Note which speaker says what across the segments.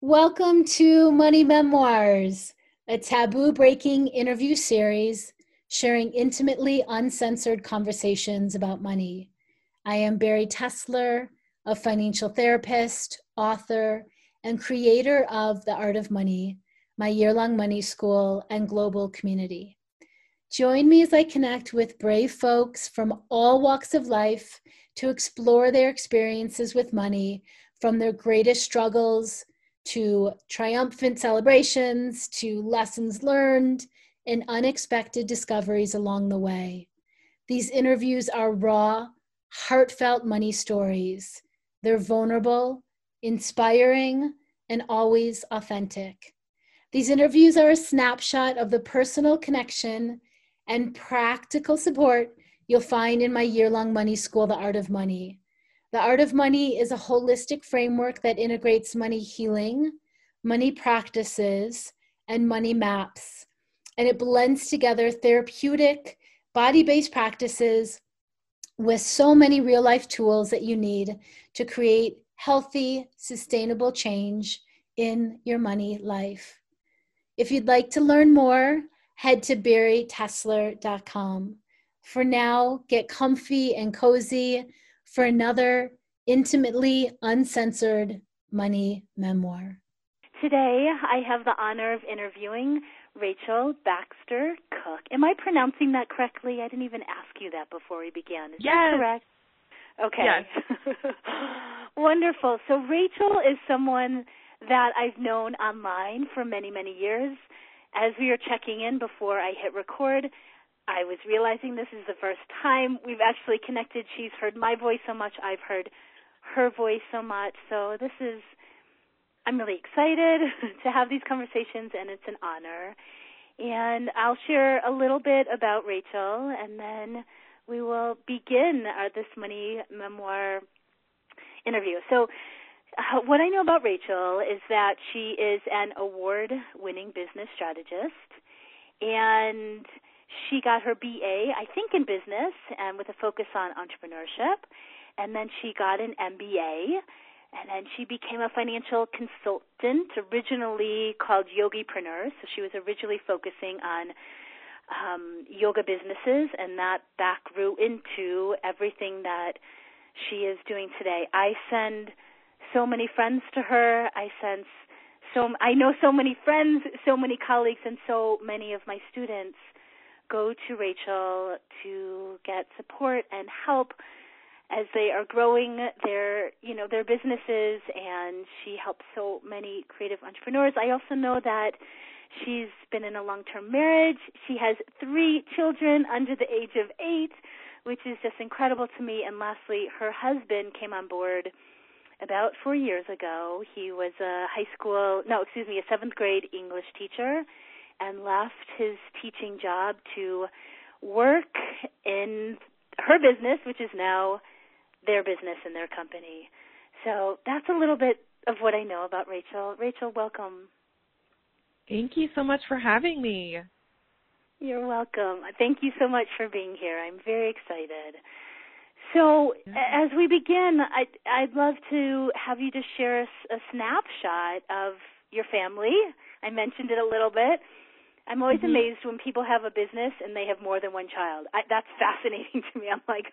Speaker 1: Welcome to Money Memoirs, a taboo breaking interview series sharing intimately uncensored conversations about money. I am Bari Tessler, a financial therapist, author, and creator of The Art of Money, my year long money school and global community. Join me as I connect with brave folks from all walks of life to explore their experiences with money from their greatest struggles to triumphant celebrations, to lessons learned, and unexpected discoveries along the way. These interviews are raw, heartfelt money stories. They're vulnerable, inspiring, and always authentic. These interviews are a snapshot of the personal connection and practical support you'll find in my year long money school, The Art of Money. The Art of Money is a holistic framework that integrates money healing, money practices, and money maps. And it blends together therapeutic, body based practices with so many real life tools that you need to create healthy, sustainable change in your money life. If you'd like to learn more, head to baritessler.com. For now, get comfy and cozy for another intimately uncensored money memoir.
Speaker 2: Today, I have the honor of interviewing Rachel Baxter Cook. Am I pronouncing that correctly? I didn't even ask you that before we began. Is
Speaker 3: yes.
Speaker 2: that correct? Okay.
Speaker 3: Yes.
Speaker 2: Wonderful. So Rachel is someone that I've known online for many, many years. As we were checking in before I hit record, I was realizing this is the first time we've actually connected. She's heard my voice so much, I've heard her voice so much. So this is, I'm really excited to have these conversations, and it's an honor. And I'll share a little bit about Rachel, and then we will begin our This Money memoir interview. So, uh, what I know about Rachel is that she is an award winning business strategist, and she got her BA, I think, in business and with a focus on entrepreneurship. And then she got an MBA. And then she became a financial consultant, originally called Yogipreneur. So she was originally focusing on um, yoga businesses, and that that grew into everything that she is doing today. I send so many friends to her. I sense so I know so many friends, so many colleagues, and so many of my students go to Rachel to get support and help as they are growing their you know their businesses and she helps so many creative entrepreneurs. I also know that she's been in a long-term marriage. She has 3 children under the age of 8, which is just incredible to me. And lastly, her husband came on board about 4 years ago. He was a high school, no, excuse me, a 7th grade English teacher and left his teaching job to work in her business, which is now their business and their company. So that's a little bit of what I know about Rachel. Rachel, welcome.
Speaker 3: Thank you so much for having me.
Speaker 2: You're welcome. Thank you so much for being here. I'm very excited. So, as we begin, I'd, I'd love to have you just share a, a snapshot of your family. I mentioned it a little bit, I'm always mm-hmm. amazed when people have a business and they have more than one child. I, that's fascinating to me. I'm like,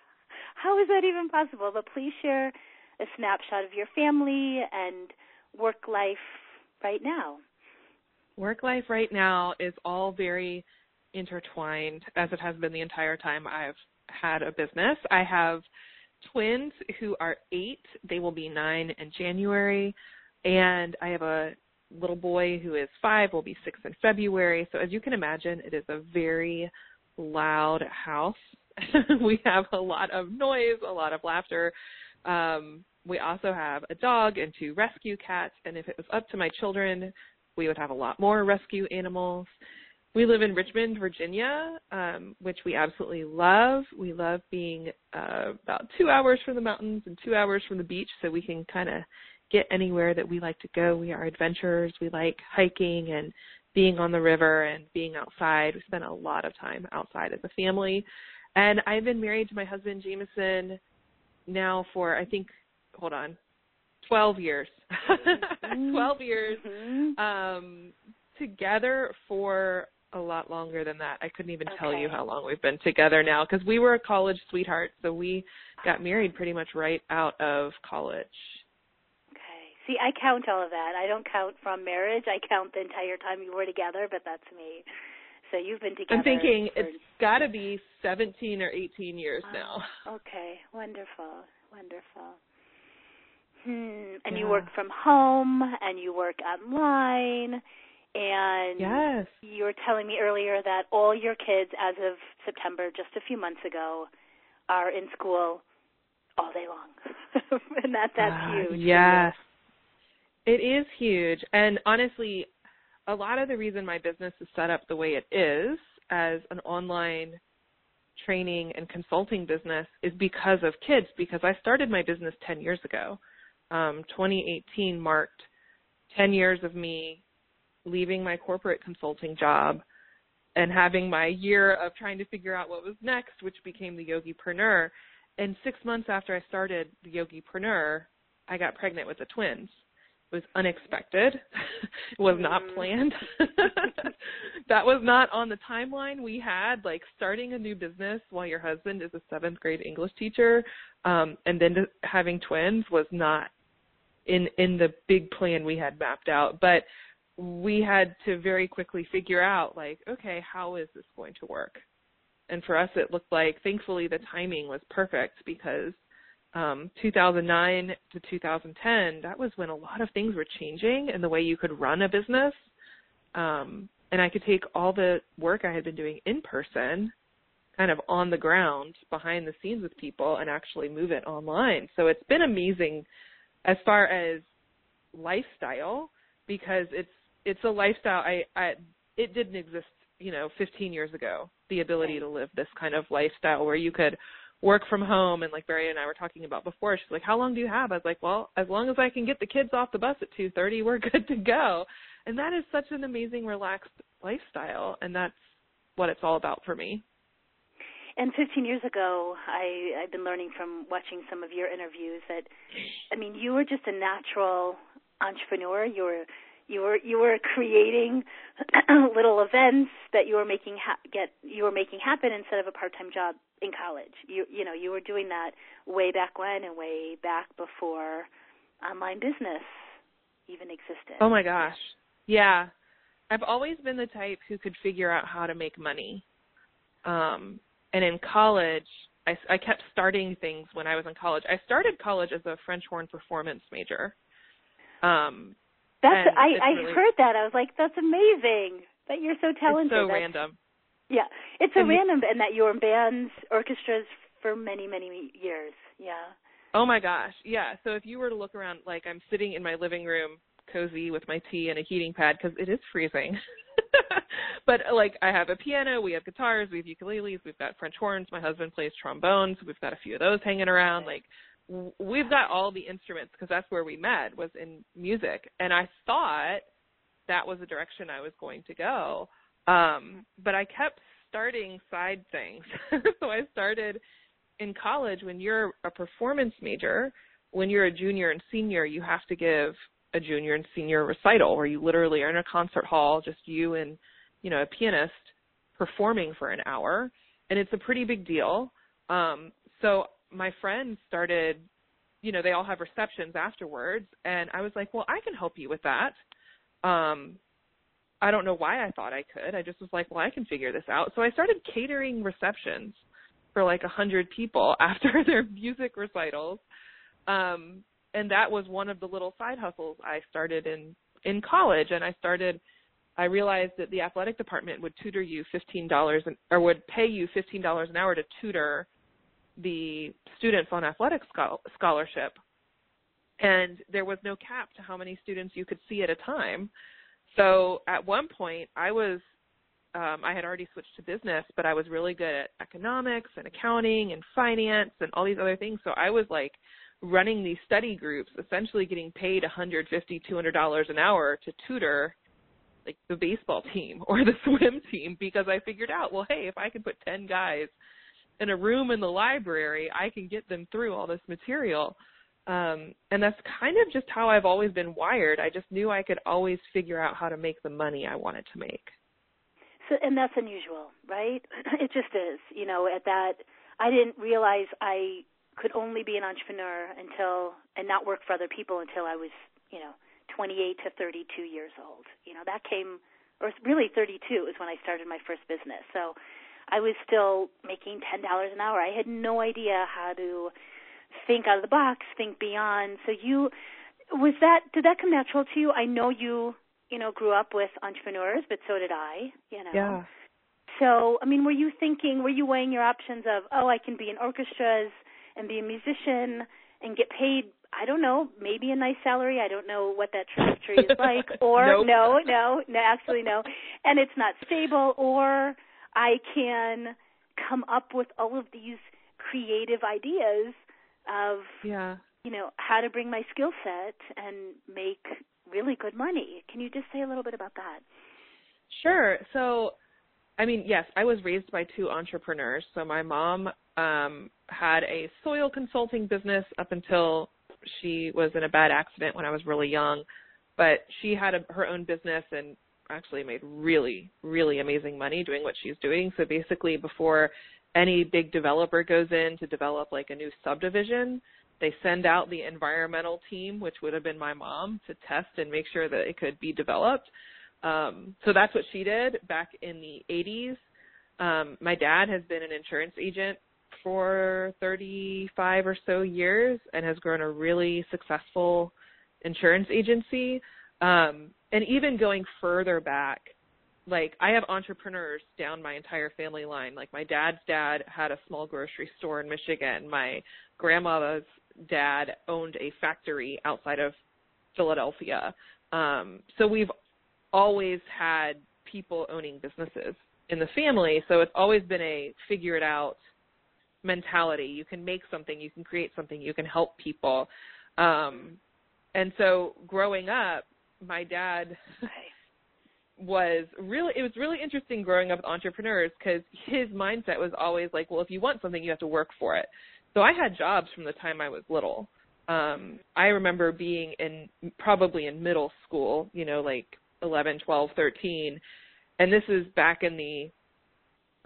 Speaker 2: how is that even possible? But please share a snapshot of your family and work life right now.
Speaker 3: Work life right now is all very intertwined, as it has been the entire time I've had a business. I have twins who are eight, they will be nine in January, and I have a little boy who is five will be six in February. So as you can imagine, it is a very loud house. we have a lot of noise, a lot of laughter. Um, we also have a dog and two rescue cats. And if it was up to my children, we would have a lot more rescue animals. We live in Richmond, Virginia, um, which we absolutely love. We love being uh, about two hours from the mountains and two hours from the beach, so we can kind of get anywhere that we like to go. We are adventurers. We like hiking and being on the river and being outside. We spend a lot of time outside as a family. And I've been married to my husband Jameson now for I think hold on. 12 years.
Speaker 2: Mm-hmm.
Speaker 3: 12 years
Speaker 2: Mhm.
Speaker 3: um together for a lot longer than that. I couldn't even tell you how long we've been together now because we were a college sweetheart, so we got married pretty much right out of college.
Speaker 2: See, I count all of that. I don't count from marriage. I count the entire time you were together, but that's me. So you've been together.
Speaker 3: I'm thinking
Speaker 2: for-
Speaker 3: it's got to be 17 or 18 years now.
Speaker 2: Oh, okay. Wonderful. Wonderful. Hmm. And you work from home and you work online and
Speaker 3: Yes.
Speaker 2: you were telling me earlier that all your kids as of September just a few months ago are in school all day long. and that that's
Speaker 3: Ah,
Speaker 2: huge.
Speaker 3: Yes. It is huge. And honestly, a lot of the reason my business is set up the way it is as an online training and consulting business is because of kids because I started my business 10 years ago. Um 2018 marked 10 years of me leaving my corporate consulting job and having my year of trying to figure out what was next, which became the Yogipreneur. And six months after I started the Yogipreneur, I got pregnant with the twins. Was unexpected. it was not
Speaker 2: Mhm.
Speaker 3: planned. that was not on the timeline we had. Like starting a new business while your husband is a seventh grade English teacher, um, and then having twins was not in in the big plan we had mapped out. But we had to very quickly figure out like, okay, how is this going to work? And for us, it looked like, thankfully, the timing was perfect because um, 2009 to 2010, that was when a lot of things were changing in the way you could run a business. Um, and I could take all the work I had been doing in person, kind of on the ground, behind the scenes with people, and actually move it online. So it's been amazing as far as lifestyle because it's it's a lifestyle I, I it didn't exist you know 15 years ago the ability to live this kind of lifestyle where you could work from home and like Bari and I were talking about before she's like how long do you have? I was like well as long as I can get the kids off the bus at 2:30 we're good to go. And that is such an amazing relaxed lifestyle and that's what it's all about for me.
Speaker 2: And 15 years ago, I I've been learning from watching some of your interviews that, I mean, you were just a natural entrepreneur. You were you were you were creating little events that you were making ha- get you were making happen instead of a part-time job in college. You you know you were doing that way back when and way back before online business even existed.
Speaker 3: Oh my gosh. Yeah. I've always been the type who could figure out how to make money. Um and in college I, I kept starting things when I was in college. I started college as a French horn performance major. Um
Speaker 2: That's
Speaker 3: and
Speaker 2: I I
Speaker 3: really-
Speaker 2: heard that. I was like, that's amazing that you're so talented.
Speaker 3: it's so
Speaker 2: That's-
Speaker 3: random.
Speaker 2: Yeah, it's so
Speaker 3: And
Speaker 2: random, and that you were in bands, orchestras for many, many years. Yeah.
Speaker 3: Oh my gosh. Yeah. So if you were to look around, like I'm sitting in my living room, cozy with my tea and a heating pad because it is freezing. but like I have a piano, we have guitars, we have ukuleles, we've got French horns. My husband plays trombones. We've got a few of those hanging around. Like we've got all the instruments because that's where we met was in music. And I thought that was the direction I was going to go. Um, but I kept starting side things. so I started in college when you're a performance major, when you're a junior and senior, you have to give a junior and senior recital where you literally are in a concert hall, just you and, you know, a pianist performing for an hour. And it's a pretty big deal. Um, so my friends started, you know, they all have receptions afterwards. And I was like, well, I can help you with that. Um, I don't know why I thought I could. I just was like, well, I can figure this out. So I started catering receptions for like a hundred people after their music recitals. Um, and that was one of the little side hustles I started in, in college. And I started, I realized that the athletic department would tutor you $15 an, or would pay you $15 an hour to tutor the students on athletic schol- scholarship. And there was no cap to how many students you could see at a time. So at one point, I was, um, I had already switched to business, but I was really good at economics and accounting and finance and all these other things. So I was like running these study groups, essentially getting paid $150, $200 an hour to tutor like the baseball team or the swim team because I figured out, well, hey, if I can put 10 guys in a room in the library, I can get them through all this material. Um, and that's kind of just how I've always been wired. I just knew I could always figure out how to make the money I wanted to make.
Speaker 2: So, and that's unusual, right? It just is. You know, at that, I didn't realize I could only be an entrepreneur until and not work for other people until I was, you know, 28 to 32 years old. You know, that came, or really 32 is when I started my first business. So I was still making $10 an hour. I had no idea how to think out of the box, think beyond. So you, was that, did that come natural to you? I know you, you know, grew up with entrepreneurs, but so did I, you know.
Speaker 3: Yeah.
Speaker 2: So, I mean, were you thinking, were you weighing your options of, oh, I can be in orchestras and be a musician and get paid I don't know, maybe a nice salary. I don't know what that trajectory is like. Or
Speaker 3: nope.
Speaker 2: no, no, no, actually no. And it's not stable. Or I can come up with all of these creative ideas of
Speaker 3: yeah.
Speaker 2: you know how to bring my skill set and make really good money. Can you just say a little bit about that?
Speaker 3: Sure. So I mean, yes, I was raised by two entrepreneurs. So my mom um had a soil consulting business up until she was in a bad accident when I was really young, but she had a, her own business and actually made really really amazing money doing what she's doing. So basically before any big developer goes in to develop like a new subdivision, they send out the environmental team, which would have been my mom, to test and make sure that it could be developed. Um, so that's what she did back in the 80s. Um, my dad has been an insurance agent for 35 or so years and has grown a really successful insurance agency. Um, and even going further back, like I have entrepreneurs down my entire family line. Like my dad's dad had a small grocery store in Michigan. My grandma's dad owned a factory outside of Philadelphia. Um, so we've always had people owning businesses in the family. So it's always been a figure it out mentality. You can make something, you can create something, you can help people. Um, and so growing up, my dad was really it was really interesting growing up with entrepreneurs because his mindset was always like, well, if you want something, you have to work for it. So I had jobs from the time I was little. Um, I remember being in probably in middle school, you know, like 11, 12, 13, and this is back in the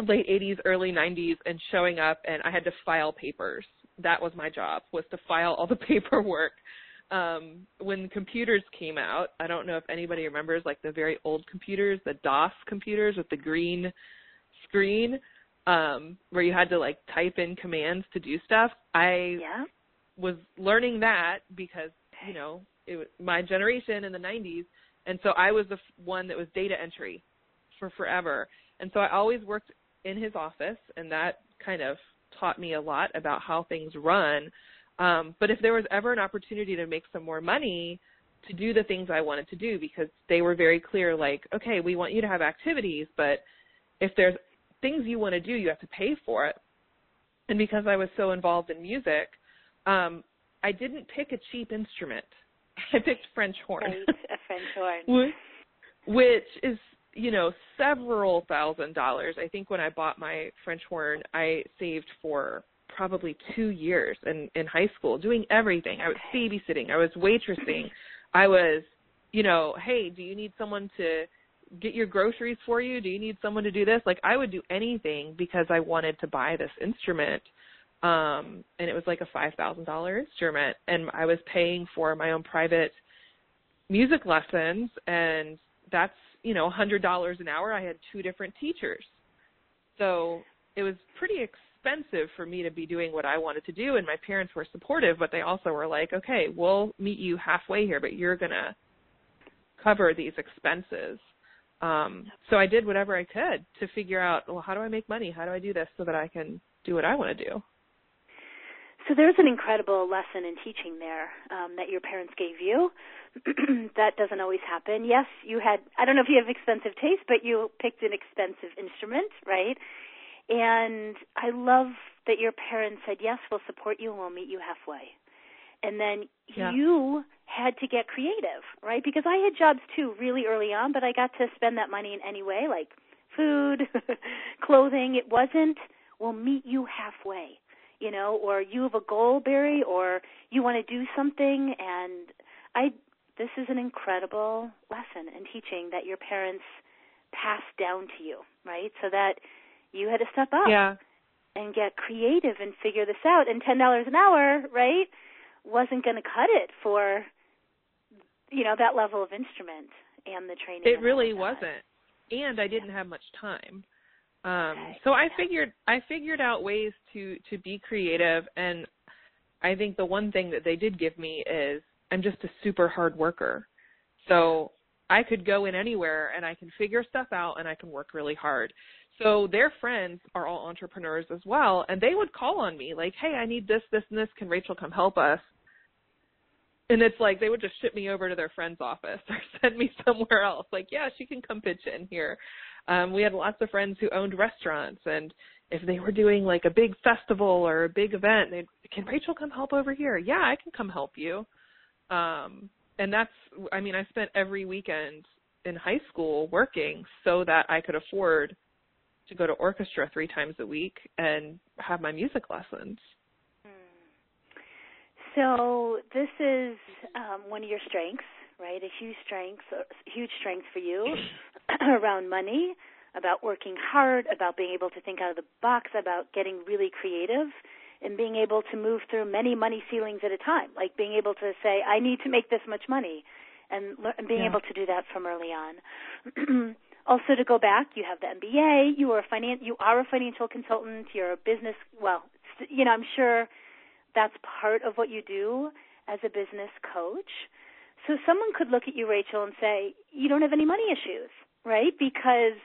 Speaker 3: late 80s, early 90s, and showing up, and I had to file papers. That was my job, was to file all the paperwork. Um, when computers came out, I don't know if anybody remembers like the very old computers, the DOS computers with the green screen, um, where you had to like type in commands to do stuff. I
Speaker 2: yeah.
Speaker 3: was learning that because you know it was my generation in the 90s, and so I was the one that was data entry for forever. And so I always worked in his office, and that kind of taught me a lot about how things run. Um, but if there was ever an opportunity to make some more money, to do the things I wanted to do, because they were very clear, like, okay, we want you to have activities, but if there's things you want to do, you have to pay for it. And because I was so involved in music, um, I didn't pick a cheap instrument. I picked French horn.
Speaker 2: Right, a French horn.
Speaker 3: which is you know, several thousand dollars. I think when I bought my French horn, I saved for probably two years in in high school, doing everything. I was babysitting, I was waitressing, I was, you know, hey, do you need someone to get your groceries for you? Do you need someone to do this? Like I would do anything because I wanted to buy this instrument. Um, and it was like a five thousand dollar instrument, and I was paying for my own private music lessons, and that's you know, a $100 an hour. I had two different teachers. So it was pretty expensive for me to be doing what I wanted to do. And my parents were supportive, but they also were like, okay, we'll meet you halfway here, but you're going to cover these expenses. Um, so I did whatever I could to figure out, well, how do I make money? How do I do this so that I can do what I want to do?
Speaker 2: So there's an incredible lesson in teaching there um, that your parents gave you. that doesn't always happen. Yes, you had, I don't know if you have expensive taste, but you picked an expensive instrument, right? And I love that your parents said, yes, we'll support you and we'll meet you halfway. And then
Speaker 3: yeah.
Speaker 2: you had to get creative, right? Because I had jobs too really early on, but I got to spend that money in any way, like food, clothing. It wasn't, we'll meet you halfway you know, or you have a goal, Bari, or you want to do something and I this is an incredible lesson and teaching that your parents passed down to you, right? So that you had to step up
Speaker 3: yeah.
Speaker 2: and get creative and figure this out. And ten dollars an hour, right, wasn't going to cut it for you know that level of instrument and the training.
Speaker 3: It really wasn't, and I didn't yeah. have much time. Um, okay. So I figured I figured out ways to to be creative, and I think the one thing that they did give me is I'm just a super hard worker. So I could go in anywhere and I can figure stuff out and I can work really hard. So their friends are all entrepreneurs as well, and they would call on me like, "Hey, I need this, this, and this. Can Rachel come help us?" And it's like they would just ship me over to their friend's office or send me somewhere else. Like, yeah, she can come pitch in here. Um, we had lots of friends who owned restaurants, and if they were doing like a big festival or a big event, they'd, "Can Rachel come help over here?" Yeah, I can come help you. Um, and that's I mean, I spent every weekend in high school working so that I could afford to go to orchestra three times a week and have my music lessons.
Speaker 2: So this is um, one of your strengths, right? A huge strength, a huge strength for you around money, about working hard, about being able to think out of the box, about getting really creative and being able to move through many money ceilings at a time, like being able to say, I need to make this much money, and, le- and being yeah. able to do that from early on. also, to go back, you have the MBA. You are a finan- You are a financial consultant. You're a business. Well, you know, I'm sure that's part of what you do as a business coach. So someone could look at you, Rachel, and say, you don't have any money issues, right? Because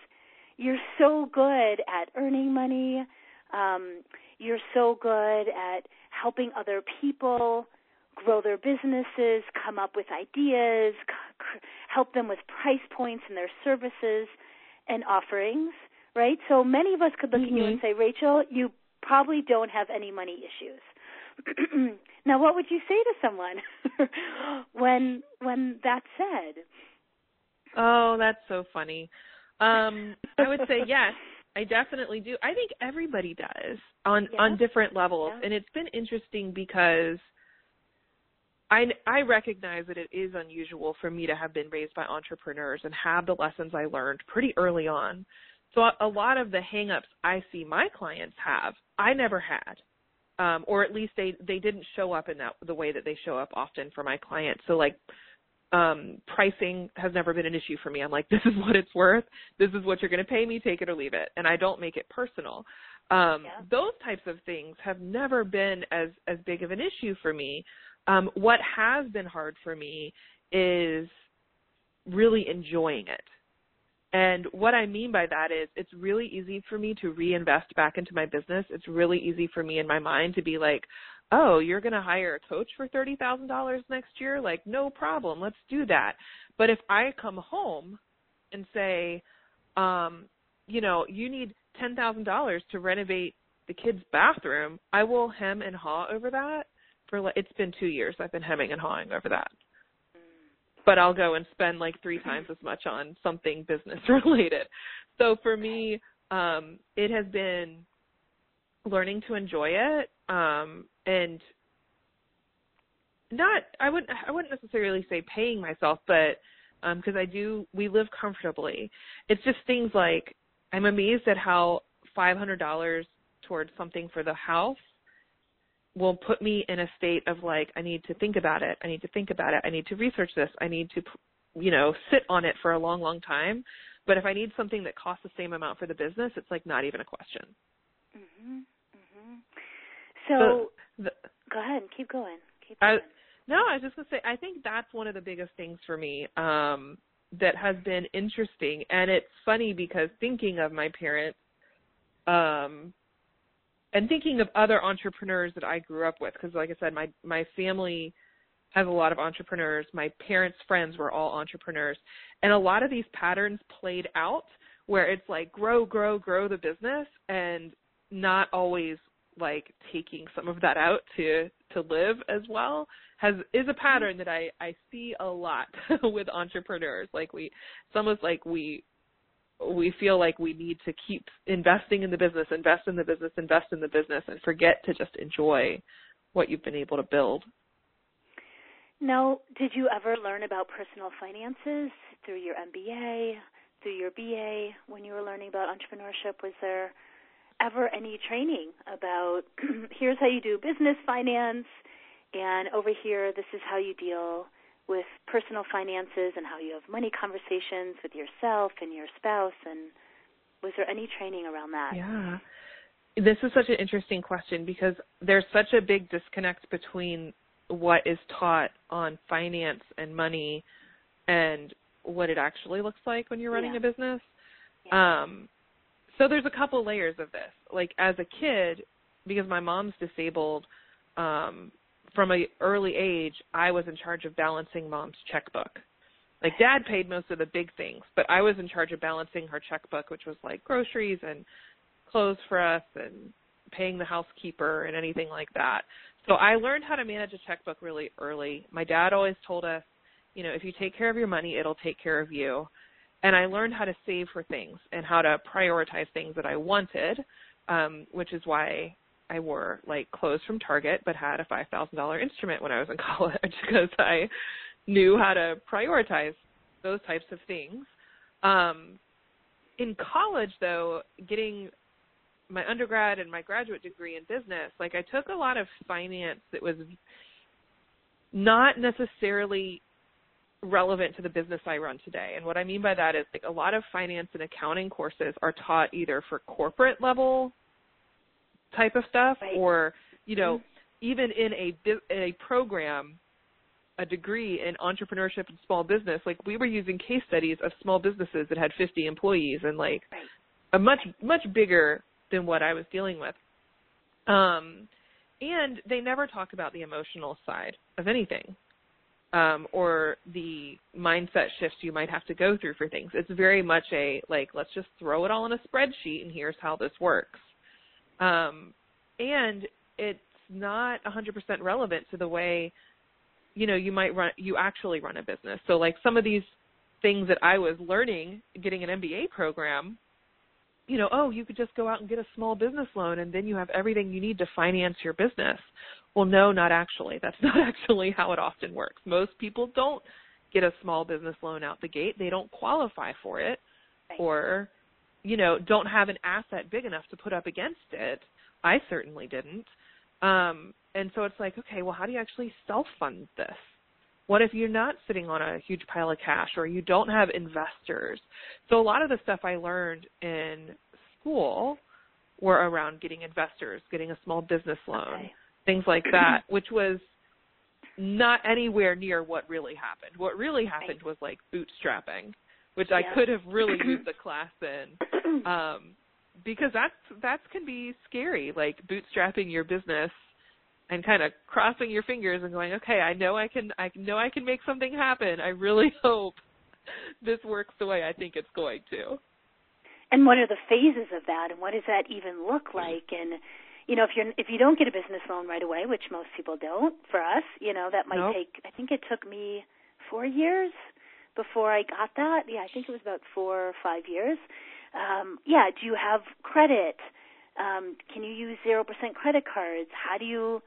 Speaker 2: you're so good at earning money. Um, you're so good at helping other people grow their businesses, come up with ideas, help them with price points and their services and offerings, right? So many of us could look mm-hmm. at you and mm-hmm. say, Rachel, you probably don't have any money issues. now, what would you say to someone when when that's said?
Speaker 3: Oh, that's so funny. Um, I would say yes. I definitely do. I think everybody does on yeah. on different levels, yeah. and it's been interesting because I I recognize that it is unusual for me to have been raised by entrepreneurs and have the lessons I learned pretty early on. So a, a lot of the hangups I see my clients have, I never had. Um, or at least they they didn't show up in that the way that they show up often for my clients. So like um pricing has never been an issue for me. I'm like, this is what it's worth. This is what you're going to pay me. Take it or leave it. And I don't make it personal. Um yeah. those types of things have never been as as big of an issue for me. Um what has been hard for me is really enjoying it. And what I mean by that is it's really easy for me to reinvest back into my business. It's really easy for me in my mind to be like, oh, you're going to hire a coach for $30,000 next year? Like, no problem. Let's do that. But if I come home and say, um, you know, you need $10,000 to renovate the kid's bathroom, I will hem and haw over that for like it's been 2 years I've been hemming and hawing over that. But I'll go and spend like 3 times as much on something business related. So for me, um it has been learning to enjoy it um and not I wouldn't I wouldn't necessarily say paying myself, but because um, I do we live comfortably. It's just things like I'm amazed at how five hundred dollars towards something for the house will put me in a state of like I need to think about it. I need to think about it. I need to research this. I need to you know sit on it for a long long time. But if I need something that costs the same amount for the business, it's like not even a question.
Speaker 2: Mhm. Mhm. So the, go ahead, keep going. Keep going. I,
Speaker 3: no, I was just gonna say I think that's one of the biggest things for me um, that has been interesting, and it's funny because thinking of my parents, um, and thinking of other entrepreneurs that I grew up with, because like I said, my my family has a lot of entrepreneurs. My parents' friends were all entrepreneurs, and a lot of these patterns played out where it's like grow, grow, grow the business, and not always like taking some of that out to to live as well has is a mm-hmm. pattern that I I see a lot with entrepreneurs. Like we, it's almost like we we feel like we need to keep investing in the business, invest in the business, invest in the business, and forget to just enjoy what you've been able to build.
Speaker 2: Now, did you ever learn about personal finances through your MBA, through your BA when you were learning about entrepreneurship? Was there ever any training about here's how you do business finance and over here this is how you deal with personal finances and how you have money conversations with yourself and your spouse and was there any training around that?
Speaker 3: Yeah. This is such an interesting question because there's such a big disconnect between what is taught on finance and money and what it actually looks like when you're running
Speaker 2: yeah.
Speaker 3: a business.
Speaker 2: Yeah.
Speaker 3: Um so there's a couple layers of this. Like as a kid, because my mom's disabled, um, from a early age, I was in charge of balancing mom's checkbook. Like dad paid most of the big things, but I was in charge of balancing her checkbook, which was like groceries and clothes for us and paying the housekeeper and anything like that. So I learned how to manage a checkbook really early. My dad always told us, you know, if you take care of your money, it'll take care of you and I learned how to save for things and how to prioritize things that I wanted, um, which is why I wore like clothes from Target but had a five thousand dollar instrument when I was in college because I knew how to prioritize those types of things. Um, in college, though, getting my undergrad and my graduate degree in business, like I took a lot of finance that was not necessarily relevant to the business I run today. And what I mean by that is like a lot of finance and accounting courses are taught either for corporate level type of stuff
Speaker 2: right.
Speaker 3: or, you know,
Speaker 2: mm-hmm.
Speaker 3: even in a a program a degree in entrepreneurship and small business, like we were using case studies of small businesses that had 50 employees and like
Speaker 2: right.
Speaker 3: a much much bigger than what I was dealing with. Um and they never talk about the emotional side of anything um, or the mindset shifts you might have to go through for things. It's very much a like, let's just throw it all in a spreadsheet and here's how this works. Um, and it's not 100% relevant to the way, you know, you might run, you actually run a business. So like some of these things that I was learning getting an MBA program, you know, oh, you could just go out and get a small business loan and then you have everything you need to finance your business. Well, no, not actually. That's not actually how it often works. Most people don't get a small business loan out the gate. They don't qualify for it or you know, don't have an asset big enough to put up against it. I certainly didn't. Um and so it's like, okay, well, how do you actually self-fund this? What if you're not sitting on a huge pile of cash or you don't have investors? So a lot of the stuff I learned in school were around getting investors, getting a small business loan,
Speaker 2: okay
Speaker 3: things like that, which was not anywhere near what really happened. What really happened was like bootstrapping, which
Speaker 2: yeah.
Speaker 3: I could have really used the class in. Um because that's that can be scary, like bootstrapping your business and kind of crossing your fingers and going, okay, I know I can, I know I can make something happen. I really hope this works the way I think it's going to.
Speaker 2: And what are the phases of that, and what does that even look like? And you know, if you're if you don't get a business loan right away, which most people don't, for us, you know, that might
Speaker 3: nope.
Speaker 2: take. I think it took me four years before I got that. Yeah, I think it was about four or five years. Um, yeah, do you have credit? Um, can you use zero percent credit cards? How do you,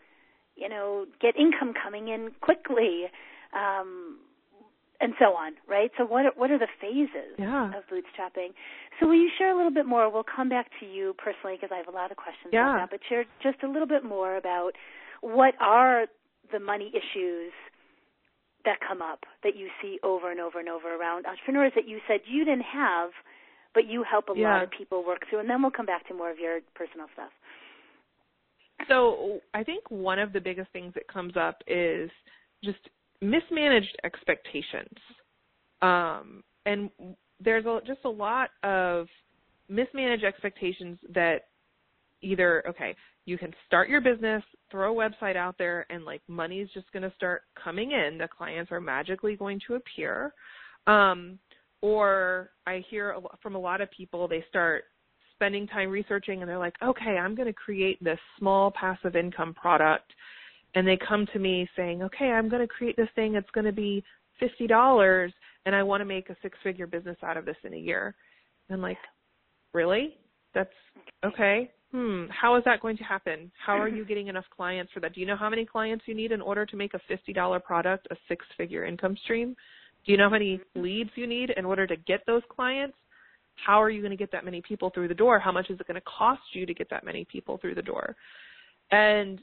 Speaker 2: you know, get income coming in quickly? Um, and so on, right? So what are, what are the phases
Speaker 3: yeah.
Speaker 2: of bootstrapping? So will you share a little bit more? We'll come back to you personally because I have a lot of questions
Speaker 3: yeah.
Speaker 2: about that, but share just a little bit more about what are the money issues that come up that you see over and over and over around entrepreneurs that you said you didn't have, but you help a
Speaker 3: yeah.
Speaker 2: lot of people work through, and then we'll come back to more of your personal stuff.
Speaker 3: So I think one of the biggest things that comes up is just mismanaged expectations. Um, and there's a, just a lot of mismanaged expectations that either, okay, you can start your business, throw a website out there, and like money is just going to start coming in. The clients are magically going to appear. Um, or I hear from a lot of people, they start spending time researching and they're like, okay, I'm going to create this small passive income product and they come to me saying, okay, I'm going to create this thing. It's going to be $50 and I want to make a six figure business out of this in a year. And like, really? That's okay. Hmm. How is that going to happen? How are you getting enough clients for that? Do you know how many clients you need in order to make a $50 product a six figure income stream? Do you know how many leads you need in order to get those clients? How are you going to get that many people through the door? How much is it going to cost you to get that many people through the door? And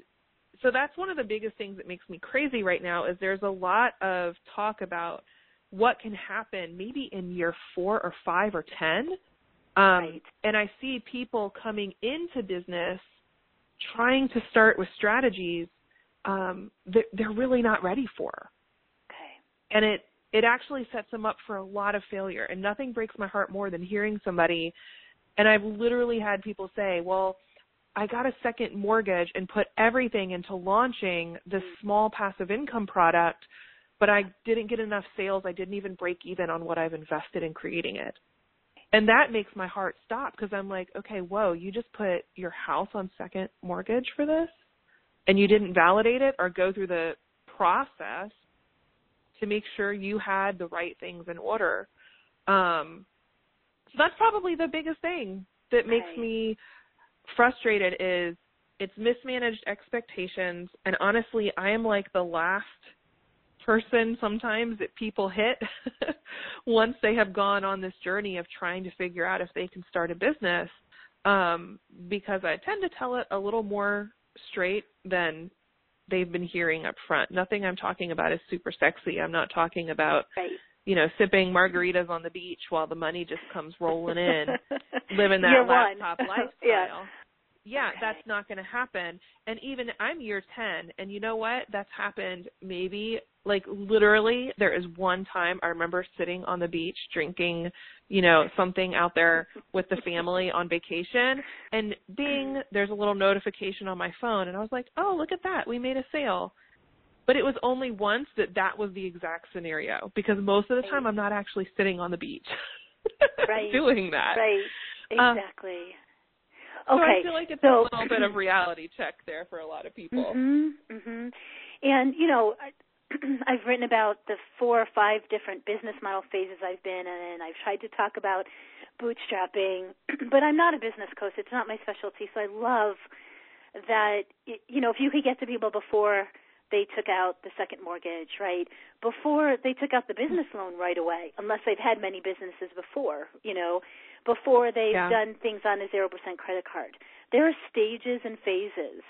Speaker 3: so that's one of the biggest things that makes me crazy right now is there's a lot of talk about what can happen maybe in year four or five or ten. Um,
Speaker 2: right.
Speaker 3: And I see people coming into business trying to start with strategies um, that they're really not ready for.
Speaker 2: Okay.
Speaker 3: And it it actually sets them up for a lot of failure. And nothing breaks my heart more than hearing somebody. And I've literally had people say, "Well, I got a second mortgage and put everything into launching this small passive income product, but I didn't get enough sales. I didn't even break even on what I've invested in creating it. And that makes my heart stop because I'm like, okay, whoa, you just put your house on second mortgage for this and you didn't validate it or go through the process to make sure you had the right things in order. Um, so that's probably the biggest thing that makes
Speaker 2: Right.
Speaker 3: me frustrated is it's mismanaged expectations and honestly I am like the last person sometimes that people hit once they have gone on this journey of trying to figure out if they can start a business um because I tend to tell it a little more straight than they've been hearing up front. Nothing I'm talking about is super sexy. I'm not talking about
Speaker 2: Right.
Speaker 3: you know, sipping margaritas on the beach while the money just comes rolling in, living that
Speaker 2: one.
Speaker 3: laptop lifestyle.
Speaker 2: yeah.
Speaker 3: Yeah,
Speaker 2: Okay.
Speaker 3: that's not going to happen. And even I'm year 10, and you know what? That's happened maybe like literally there is one time I remember sitting on the beach drinking, you know, something out there with the family on vacation and ding, there's a little notification on my phone and I was like, "Oh, look at that. We made a sale." But it was only once that that was the exact scenario because most of the time I'm not actually sitting on the beach
Speaker 2: Right.
Speaker 3: doing that.
Speaker 2: Right.
Speaker 3: Uh,
Speaker 2: Exactly.
Speaker 3: So
Speaker 2: okay.
Speaker 3: I feel like it's
Speaker 2: so,
Speaker 3: a little bit of reality check there for a lot of people.
Speaker 2: Mhm. Mhm. And you know, I've written about the four or five different business model phases I've been in, and I've tried to talk about bootstrapping, but I'm not a business coach. It's not my specialty. So I love that. You know, if you could get to people before they took out the second mortgage, right? Before they took out the business loan right away, unless they've had many businesses before, you know, before they've
Speaker 3: Yeah.
Speaker 2: done things on a 0% credit card. There are stages and phases.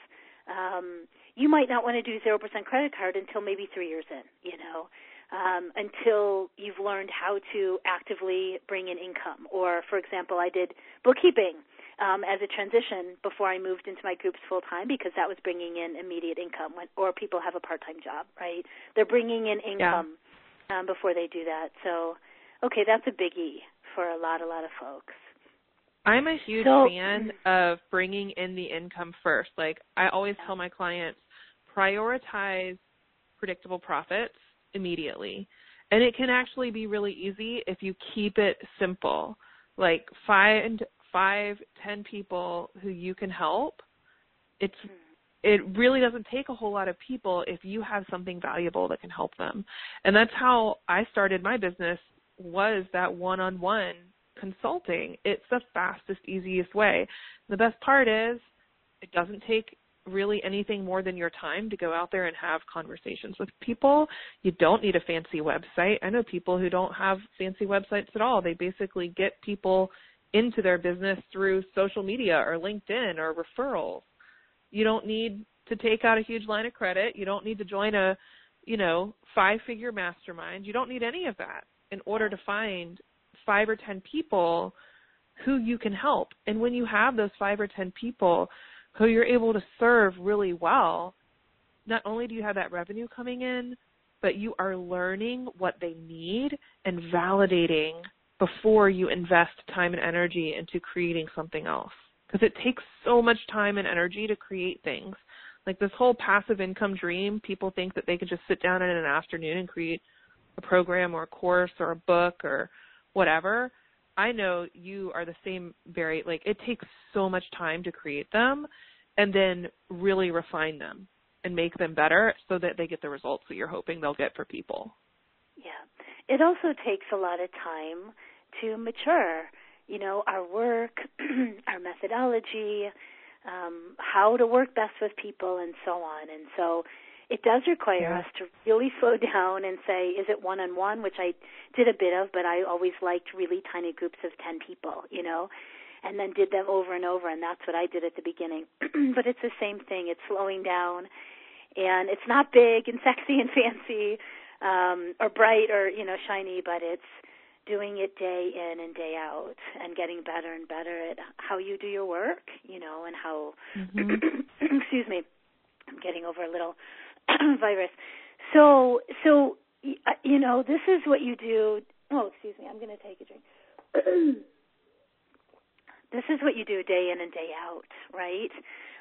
Speaker 2: Um, you might not want to do 0% credit card until maybe three years in, you know, um, until you've learned how to actively bring in income. Or, for example, I did bookkeeping um, as a transition before I moved into my groups full time because that was bringing in immediate income. When, or people have a part time job, right? They're bringing in income um, before they do that. So, okay, that's a biggie for a lot, a lot of folks.
Speaker 3: I'm a huge
Speaker 2: So-
Speaker 3: fan of bringing in the income first. Like I always tell my clients, prioritize predictable profits immediately. And it can actually be really easy if you keep it simple. Like find five, ten people who you can help. It's hmm. it really doesn't take a whole lot of people if you have something valuable that can help them. And that's how I started my business was that one-on-one consulting. It's the fastest, easiest way. The best part is it doesn't take really anything more than your time to go out there and have conversations with people. You don't need a fancy website. I know people who don't have fancy websites at all. They basically get people into their business through social media or LinkedIn or referrals. You don't need to take out a huge line of credit. You don't need to join a, you know, five figure mastermind. You don't need any of that in order to find five or ten people who you can help. And when you have those five or ten people who you're able to serve really well, not only do you have that revenue coming in, but you are learning what they need and validating before you invest time and energy into creating something else. Because it takes so much time and energy to create things. Like this whole passive income dream, people think that they could just sit down in an afternoon and create a program or a course or a book or whatever. I know you are the same, very Like it takes so much time to create them and then really refine them and make them better so that they get the results that you're hoping they'll get for people.
Speaker 2: Yeah. It also takes a lot of time to mature. you know, our work, our methodology, um, how to work best with people, and so on. And so it does require yeah. us to really slow down and say, is it one on one, which I did a bit of, but I always liked really tiny groups of 10 people, you know, and then did them over and over, and that's what I did at the beginning. but it's the same thing. It's slowing down, and it's not big and sexy and fancy um, or bright or, you know, shiny, but it's doing it day in and day out and getting better and better at how you do your work, you know, and how mm-hmm. excuse me, I'm getting over a little virus. So so uh, you know, this is what you do. Oh, excuse me, I'm going to take a drink. this is what you do day in and day out, right?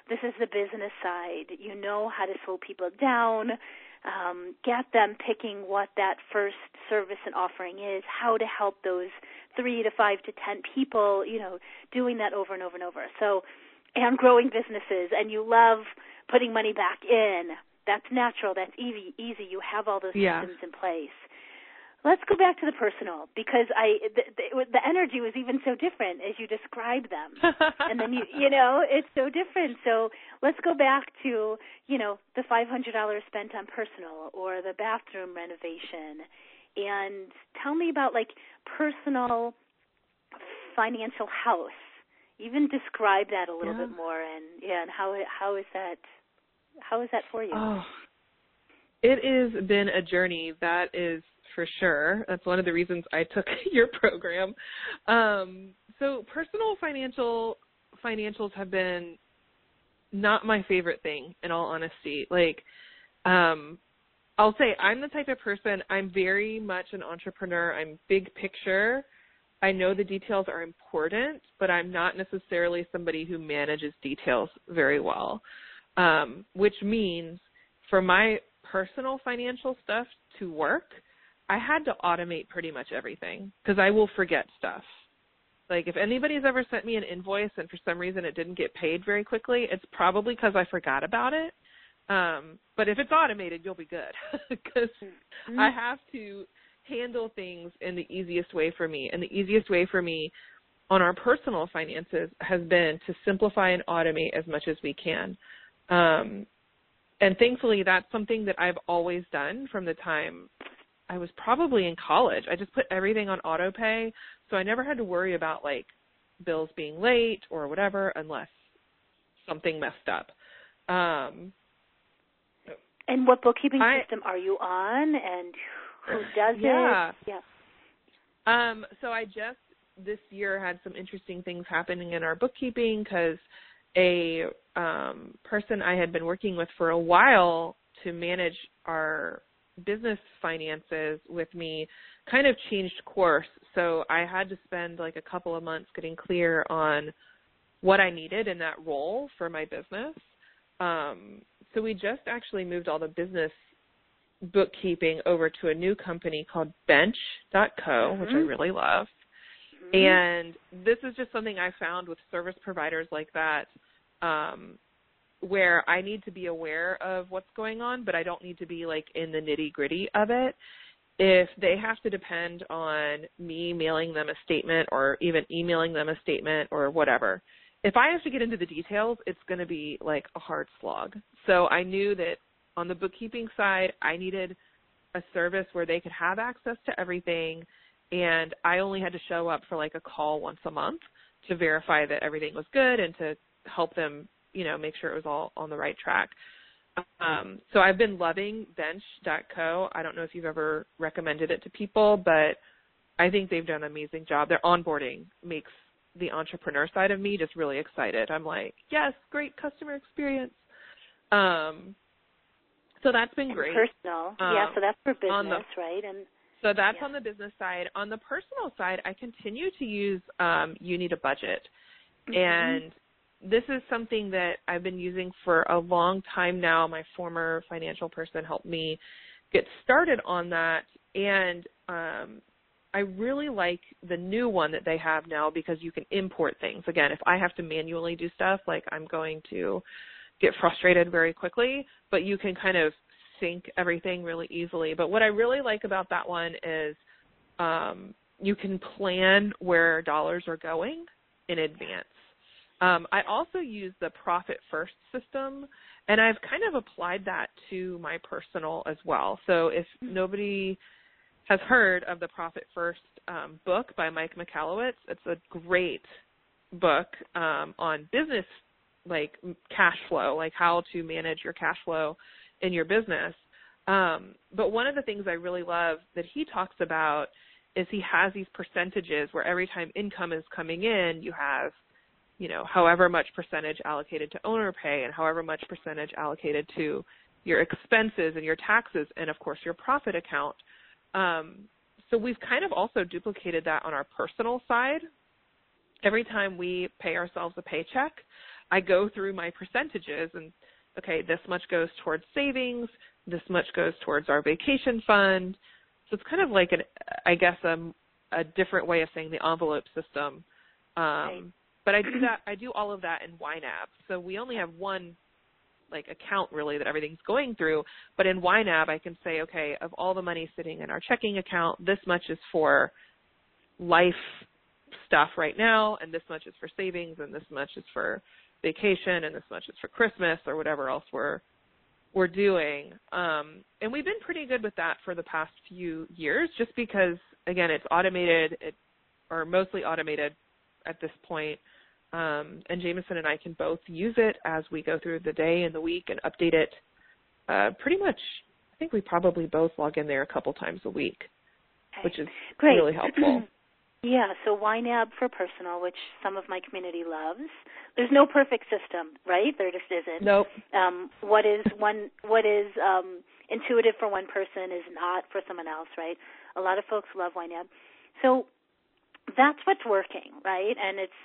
Speaker 2: This is the business side. You know how to slow people down um, get them picking what that first service and offering is, how to help those three to five to ten people, you know, doing that over and over and over. So, and growing businesses, and you love putting money back in. That's natural. That's easy. Easy. You have all those yeah. systems in place let's go back to the personal because I the, the, the energy was even so different as you described them, and then you you know it's so different. So let's go back to you know the five hundred dollars spent on personal or the bathroom renovation, and tell me about like personal financial house. Even describe that a little yeah. bit more, and yeah, and how how is that how is that for you?
Speaker 3: Oh, it has been a journey. That is for sure. That's one of the reasons I took your program. Um, so personal financial financials have been not my favorite thing in all honesty. Like um I'll say I'm the type of person I'm very much an entrepreneur. I'm big picture. I know the details are important, but I'm not necessarily somebody who manages details very well. Um, which means for my personal financial stuff to work, I had to automate pretty much everything because I will forget stuff. Like if anybody's ever sent me an invoice and for some reason it didn't get paid very quickly, it's probably because I forgot about it. Um, but if it's automated, you'll be good because mm-hmm. I have to handle things in the easiest way for me. And the easiest way for me on our personal finances has been to simplify and automate as much as we can. Um, and thankfully, that's something that I've always done from the time I was probably in college. I just put everything on auto pay, so I never had to worry about like bills being late or whatever unless something messed up. Um
Speaker 2: and what bookkeeping I, system are you on and who does
Speaker 3: yeah.
Speaker 2: it? Yeah.
Speaker 3: Um so I just this year had some interesting things happening in our bookkeeping cuz a um person I had been working with for a while to manage our business finances with me kind of changed course. So I had to spend like a couple of months getting clear on what I needed in that role for my business. Um, so we just actually moved all the business bookkeeping over to a new company called bench.co, mm-hmm. which I really love. Mm-hmm. And this is just something I found with service providers like that. Um, where I need to be aware of what's going on, but I don't need to be like in the nitty gritty of it. If they have to depend on me mailing them a statement or even emailing them a statement or whatever, if I have to get into the details, it's going to be like a hard slog. So I knew that on the bookkeeping side, I needed a service where they could have access to everything and I only had to show up for like a call once a month to verify that everything was good and to help them you know, make sure it was all on the right track. Um, so I've been loving Bench.co. I don't know if you've ever recommended it to people, but I think they've done an amazing job. Their onboarding makes the entrepreneur side of me just really excited. I'm like, yes, great customer experience. Um, so that's been great.
Speaker 2: Personal, um, yeah. So that's for business,
Speaker 3: the,
Speaker 2: right? And
Speaker 3: so that's
Speaker 2: yeah.
Speaker 3: on the business side. On the personal side, I continue to use um, You Need a Budget, mm-hmm. and this is something that I've been using for a long time now. My former financial person helped me get started on that and um I really like the new one that they have now because you can import things. Again, if I have to manually do stuff, like I'm going to get frustrated very quickly, but you can kind of sync everything really easily. But what I really like about that one is um you can plan where dollars are going in advance. Um, I also use the profit first system, and I've kind of applied that to my personal as well. So if nobody has heard of the Profit First um, book by Mike Michalowicz, it's a great book um, on business like cash flow, like how to manage your cash flow in your business. Um, but one of the things I really love that he talks about is he has these percentages where every time income is coming in, you have, you know, however much percentage allocated to owner pay and however much percentage allocated to your expenses and your taxes and of course your profit account. Um, so we've kind of also duplicated that on our personal side. Every time we pay ourselves a paycheck, I go through my percentages and okay, this much goes towards savings, this much goes towards our vacation fund, so it's kind of like an, I guess, a, um, a different way of saying the envelope system. Um, right. But I do that. I do all of that in YNAB. So we only have one like account really that everything's going through. But in YNAB, I can say, okay, of all the money sitting in our checking account, this much is for life stuff right now, and this much is for savings, and this much is for vacation, and this much is for Christmas or whatever else we're we're doing. Um, and we've been pretty good with that for the past few years, just because again, it's automated, it, or mostly automated at this point. Um, and Jameson and I can both use it as we go through the day and the week and update it. Uh, pretty much, I think we probably both log in there a couple times a week, okay. which is
Speaker 2: Great.
Speaker 3: really helpful.
Speaker 2: Yeah, so YNAB for personal, which some of my community loves. There's no perfect system, right? There just isn't.
Speaker 3: Nope.
Speaker 2: Um, what is one what is um, intuitive for one person is not for someone else, right? A lot of folks love YNAB. So that's what's working, right? And it's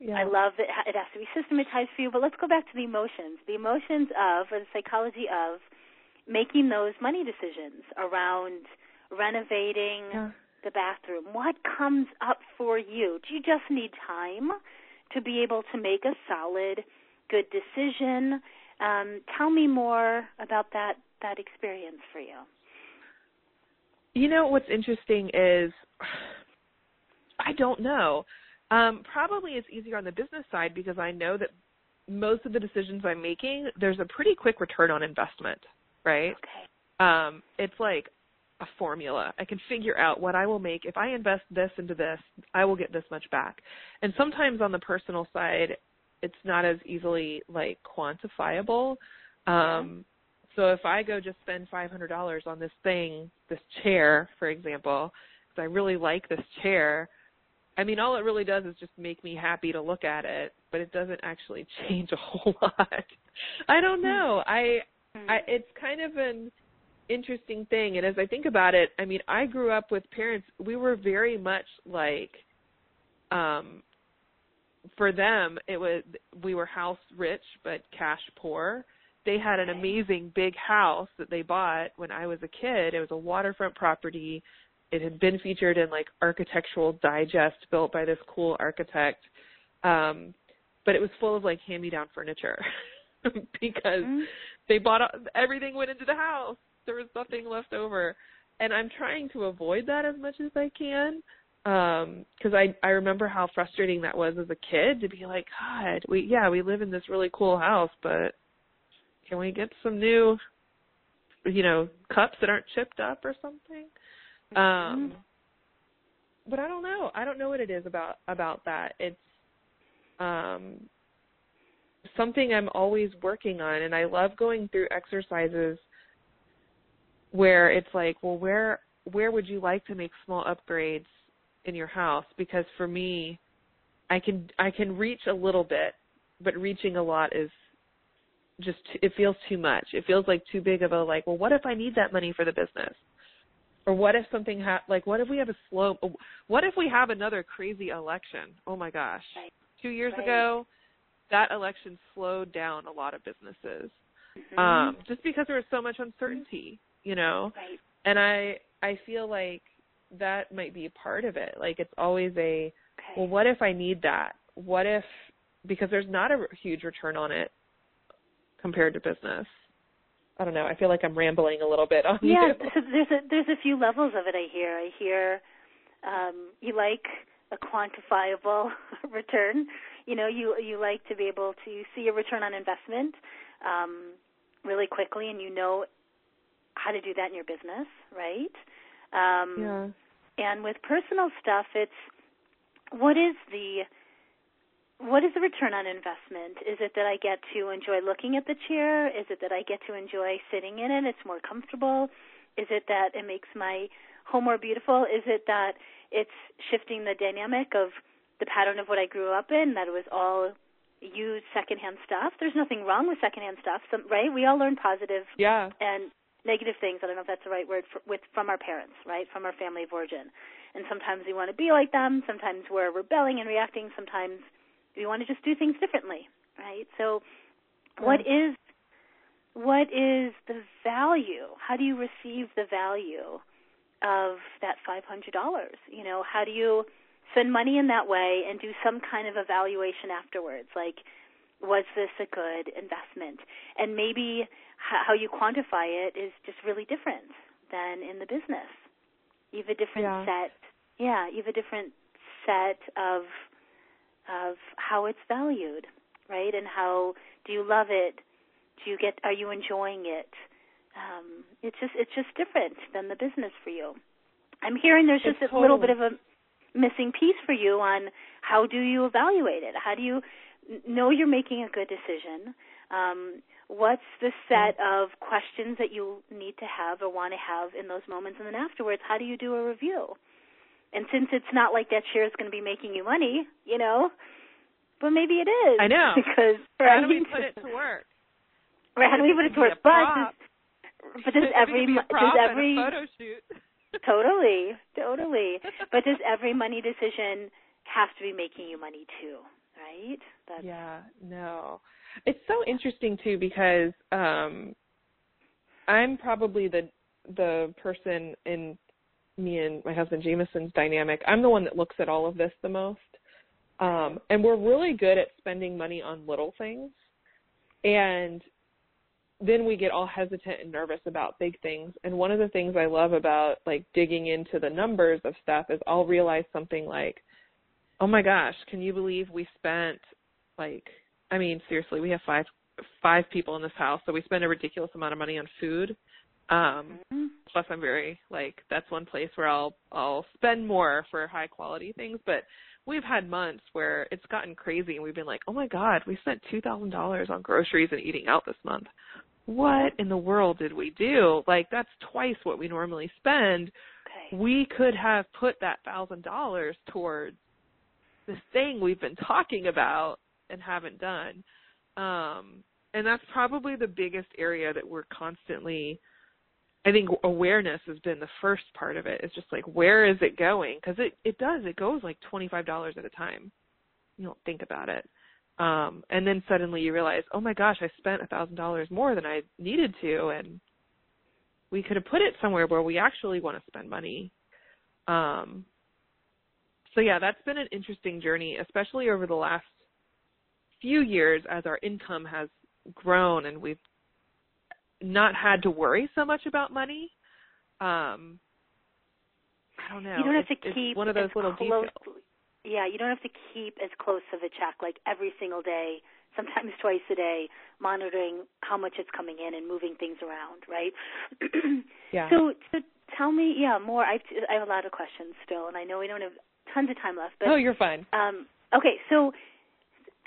Speaker 2: yeah. I love that it has to be systematized for you, but let's go back to the emotions. The emotions of or the psychology of making those money decisions around renovating yeah the bathroom? What comes up for you? Do you just need time to be able to make a solid, good decision? Um, tell me more about that that experience for you.
Speaker 3: You know what's interesting is I don't know. Um, probably it's easier on the business side because I know that most of the decisions I'm making, there's a pretty quick return on investment, right?
Speaker 2: Okay.
Speaker 3: Um, it's like a formula. I can figure out what I will make. If I invest this into this, I will get this much back. And sometimes on the personal side, it's not as easily like quantifiable. Um, so if I go just spend $500 on this thing, this chair, for example, because I really like this chair, I mean, all it really does is just make me happy to look at it, but it doesn't actually change a whole lot. I don't know. I, I, it's kind of an interesting thing and as i think about it i mean i grew up with parents we were very much like um for them it was we were house rich but cash poor. They had an amazing big house that they bought when i was a kid. It was a waterfront property. It had been featured in like architectural digest built by this cool architect. Um but it was full of like hand me down furniture because mm-hmm. they bought everything went into the house there was nothing left over. And i'm trying to avoid that as much as i can um because i i remember how frustrating that was as a kid to be like god we yeah we live in this really cool house but can we get some new you know cups that aren't chipped up or something? Um mm-hmm. but i don't know. I don't know what it is about about that. It's um something i'm always working on and i love going through exercises where it's like, well, where where would you like to make small upgrades in your house? Because for me, I can I can reach a little bit, but reaching a lot is just it feels too much. It feels like too big of a like, well, what if I need that money for the business? Or what if something ha- like what if we have a slow what if we have another crazy election? Oh my gosh.
Speaker 2: Right.
Speaker 3: 2 years
Speaker 2: right.
Speaker 3: ago, that election slowed down a lot of businesses.
Speaker 2: Mm-hmm.
Speaker 3: Um just because there was so much uncertainty you know
Speaker 2: right.
Speaker 3: and i i feel like that might be a part of it like it's always a
Speaker 2: okay.
Speaker 3: well what if i need that what if because there's not a huge return on it compared to business i don't know i feel like i'm rambling a little bit on
Speaker 2: yeah
Speaker 3: you.
Speaker 2: there's a there's a few levels of it i hear i hear um you like a quantifiable return. You know, you you like to be able to see a return on investment um, really quickly, and you know how to do that in your business, right?
Speaker 3: Um, yeah.
Speaker 2: And with personal stuff, it's what is the what is the return on investment? Is it that I get to enjoy looking at the chair? Is it that I get to enjoy sitting in it? It's more comfortable. Is it that it makes my home more beautiful? Is it that it's shifting the dynamic of the pattern of what I grew up in, that it was all used secondhand stuff. There's nothing wrong with secondhand stuff, right? We all learn positive
Speaker 3: yeah.
Speaker 2: and negative things. I don't know if that's the right word for, with from our parents, right? From our family of origin. And sometimes we want to be like them. Sometimes we're rebelling and reacting. Sometimes we want to just do things differently, right? So, what is what is the value? How do you receive the value of that $500? You know, how do you spend money in that way and do some kind of evaluation afterwards like was this a good investment? And maybe how you quantify it is just really different than in the business. You have a different
Speaker 3: yeah.
Speaker 2: set yeah you have a different set of of how it's valued right? And how do you love it? Do you get are you enjoying it? Um it's just it's just different than the business for you. I'm hearing there's just
Speaker 3: it's
Speaker 2: a little bit of a missing piece for you on how do you evaluate it? How do you know you're making a good decision? Um, what's the set of questions that you need to have or want to have in those moments? And then afterwards, how do you do a review? And since it's not like that share is going to be making you money, you know, but maybe it is.
Speaker 3: I know.
Speaker 2: Because
Speaker 3: right, how do we put it to work?
Speaker 2: Right, how do we put it to work? But does, but does every does every
Speaker 3: photo shoot?
Speaker 2: totally, totally. but does every money decision have to be making you money too? Right?
Speaker 3: That's... Yeah, no. It's so interesting too because um I'm probably the the person in me and my husband Jameson's dynamic. I'm the one that looks at all of this the most. Um and we're really good at spending money on little things. And then we get all hesitant and nervous about big things. And one of the things I love about like digging into the numbers of stuff is I'll realize something like, oh my gosh, can you believe we spent like, I mean, seriously, we have five five people in this house, so we spend a ridiculous amount of money on food. Um, mm-hmm. Plus, I'm very like that's one place where I'll I'll spend more for high quality things, but we've had months where it's gotten crazy and we've been like, oh my god, we spent two thousand dollars on groceries and eating out this month what in the world did we do? Like that's twice what we normally spend.
Speaker 2: Okay.
Speaker 3: We could have put that thousand dollars towards this thing we've been talking about and haven't done. Um, and that's probably the biggest area that we're constantly I think awareness has been the first part of it. It's just like where is it going? Because it it does. It goes like twenty five dollars at a time. You don't think about it. Um, and then suddenly you realize, oh my gosh, I spent a thousand dollars more than I needed to, and we could have put it somewhere where we actually want to spend money. Um, so yeah, that's been an interesting journey, especially over the last few years as our income has grown and we've not had to worry so much about money. Um, I don't know.
Speaker 2: You don't have
Speaker 3: it's,
Speaker 2: to keep
Speaker 3: one of those little
Speaker 2: close,
Speaker 3: details
Speaker 2: yeah, you don't have to keep as close of a check like every single day, sometimes twice a day, monitoring how much it's coming in and moving things around, right?
Speaker 3: yeah.
Speaker 2: So, so tell me, yeah, more. I I have a lot of questions still, and I know we don't have tons of time left. But
Speaker 3: oh, you're fine.
Speaker 2: Um, okay, so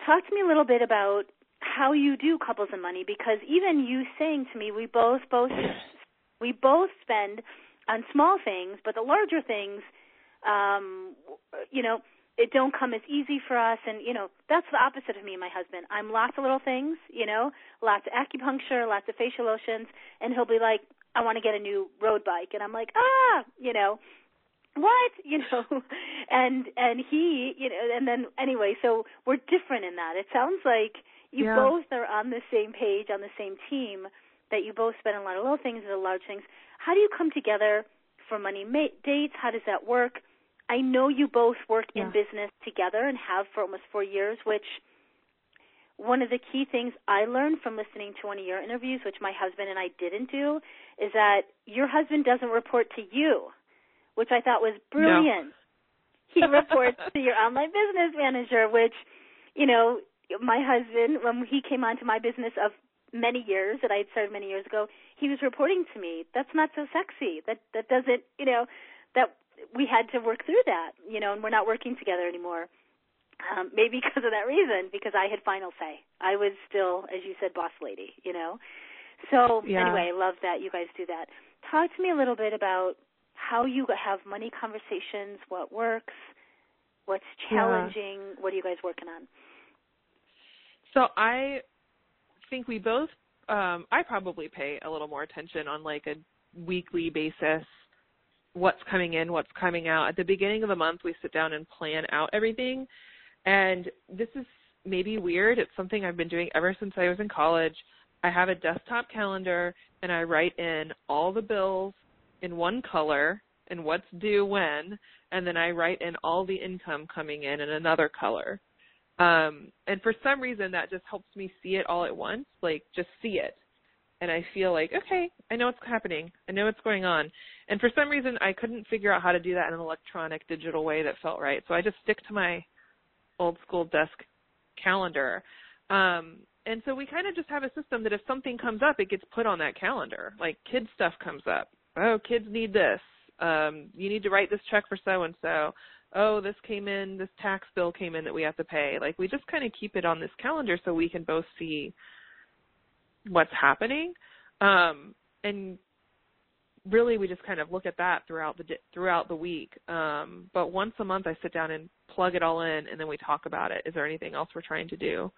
Speaker 2: talk to me a little bit about how you do couples and money because even you saying to me, we both both we both spend on small things, but the larger things, um, you know it don't come as easy for us and you know that's the opposite of me and my husband i'm lots of little things you know lots of acupuncture lots of facial lotions and he'll be like i want to get a new road bike and i'm like ah you know what? You know? And and he you know and then anyway so we're different in that. It sounds like you
Speaker 3: yeah.
Speaker 2: both are on the same page on the same team that you both spend a lot of little things and large things. How do you come together for money ma- dates? How does that work? I know you both work
Speaker 3: yeah.
Speaker 2: in business together and have for almost four years, which one of the key things I learned from listening to one of your interviews, which my husband and I didn't do, is that your husband doesn't report to you, which I thought was brilliant. he reports to your online business manager, which, you know, my husband, when he came onto my business of many years that I had started many years ago, he was reporting to me, that's not so sexy. That that doesn't, you know, that we had to work through that, you know, and we're not working together anymore. Um, maybe because of that reason, because I had final say. I was still, as you said, boss lady, you know. So yeah. anyway, I love that you guys do that. Talk to me a little bit about how you have money conversations, what works, what's challenging, yeah. what are you guys working on?
Speaker 3: So I think we both um I probably pay a little more attention on like a weekly basis what's coming in, what's coming out. At the beginning of the month we sit down and plan out everything. And this is maybe weird. It's something I've been doing ever since I was in college. I have a desktop calendar and I write in all the bills in one color and what's due when, and then I write in all the income coming in in another color. Um, and for some reason that just helps me see it all at once, like just see it. And I feel like, okay, I know what's happening. I know what's going on. And for some reason I couldn't figure out how to do that in an electronic digital way that felt right. So I just stick to my old school desk calendar. Um, and so we kind of just have a system that if something comes up, it gets put on that calendar. Like kid stuff comes up. Oh, kids need this. Um, you need to write this check for so and so oh, this came in, this tax bill came in that we have to pay. Like we just kind of keep it on this calendar so we can both see what's happening. Um, and really we just kind of look at that throughout the throughout the week. Um, but once a month I sit down and plug it all in and then we talk about it. Is there anything else we're trying to do?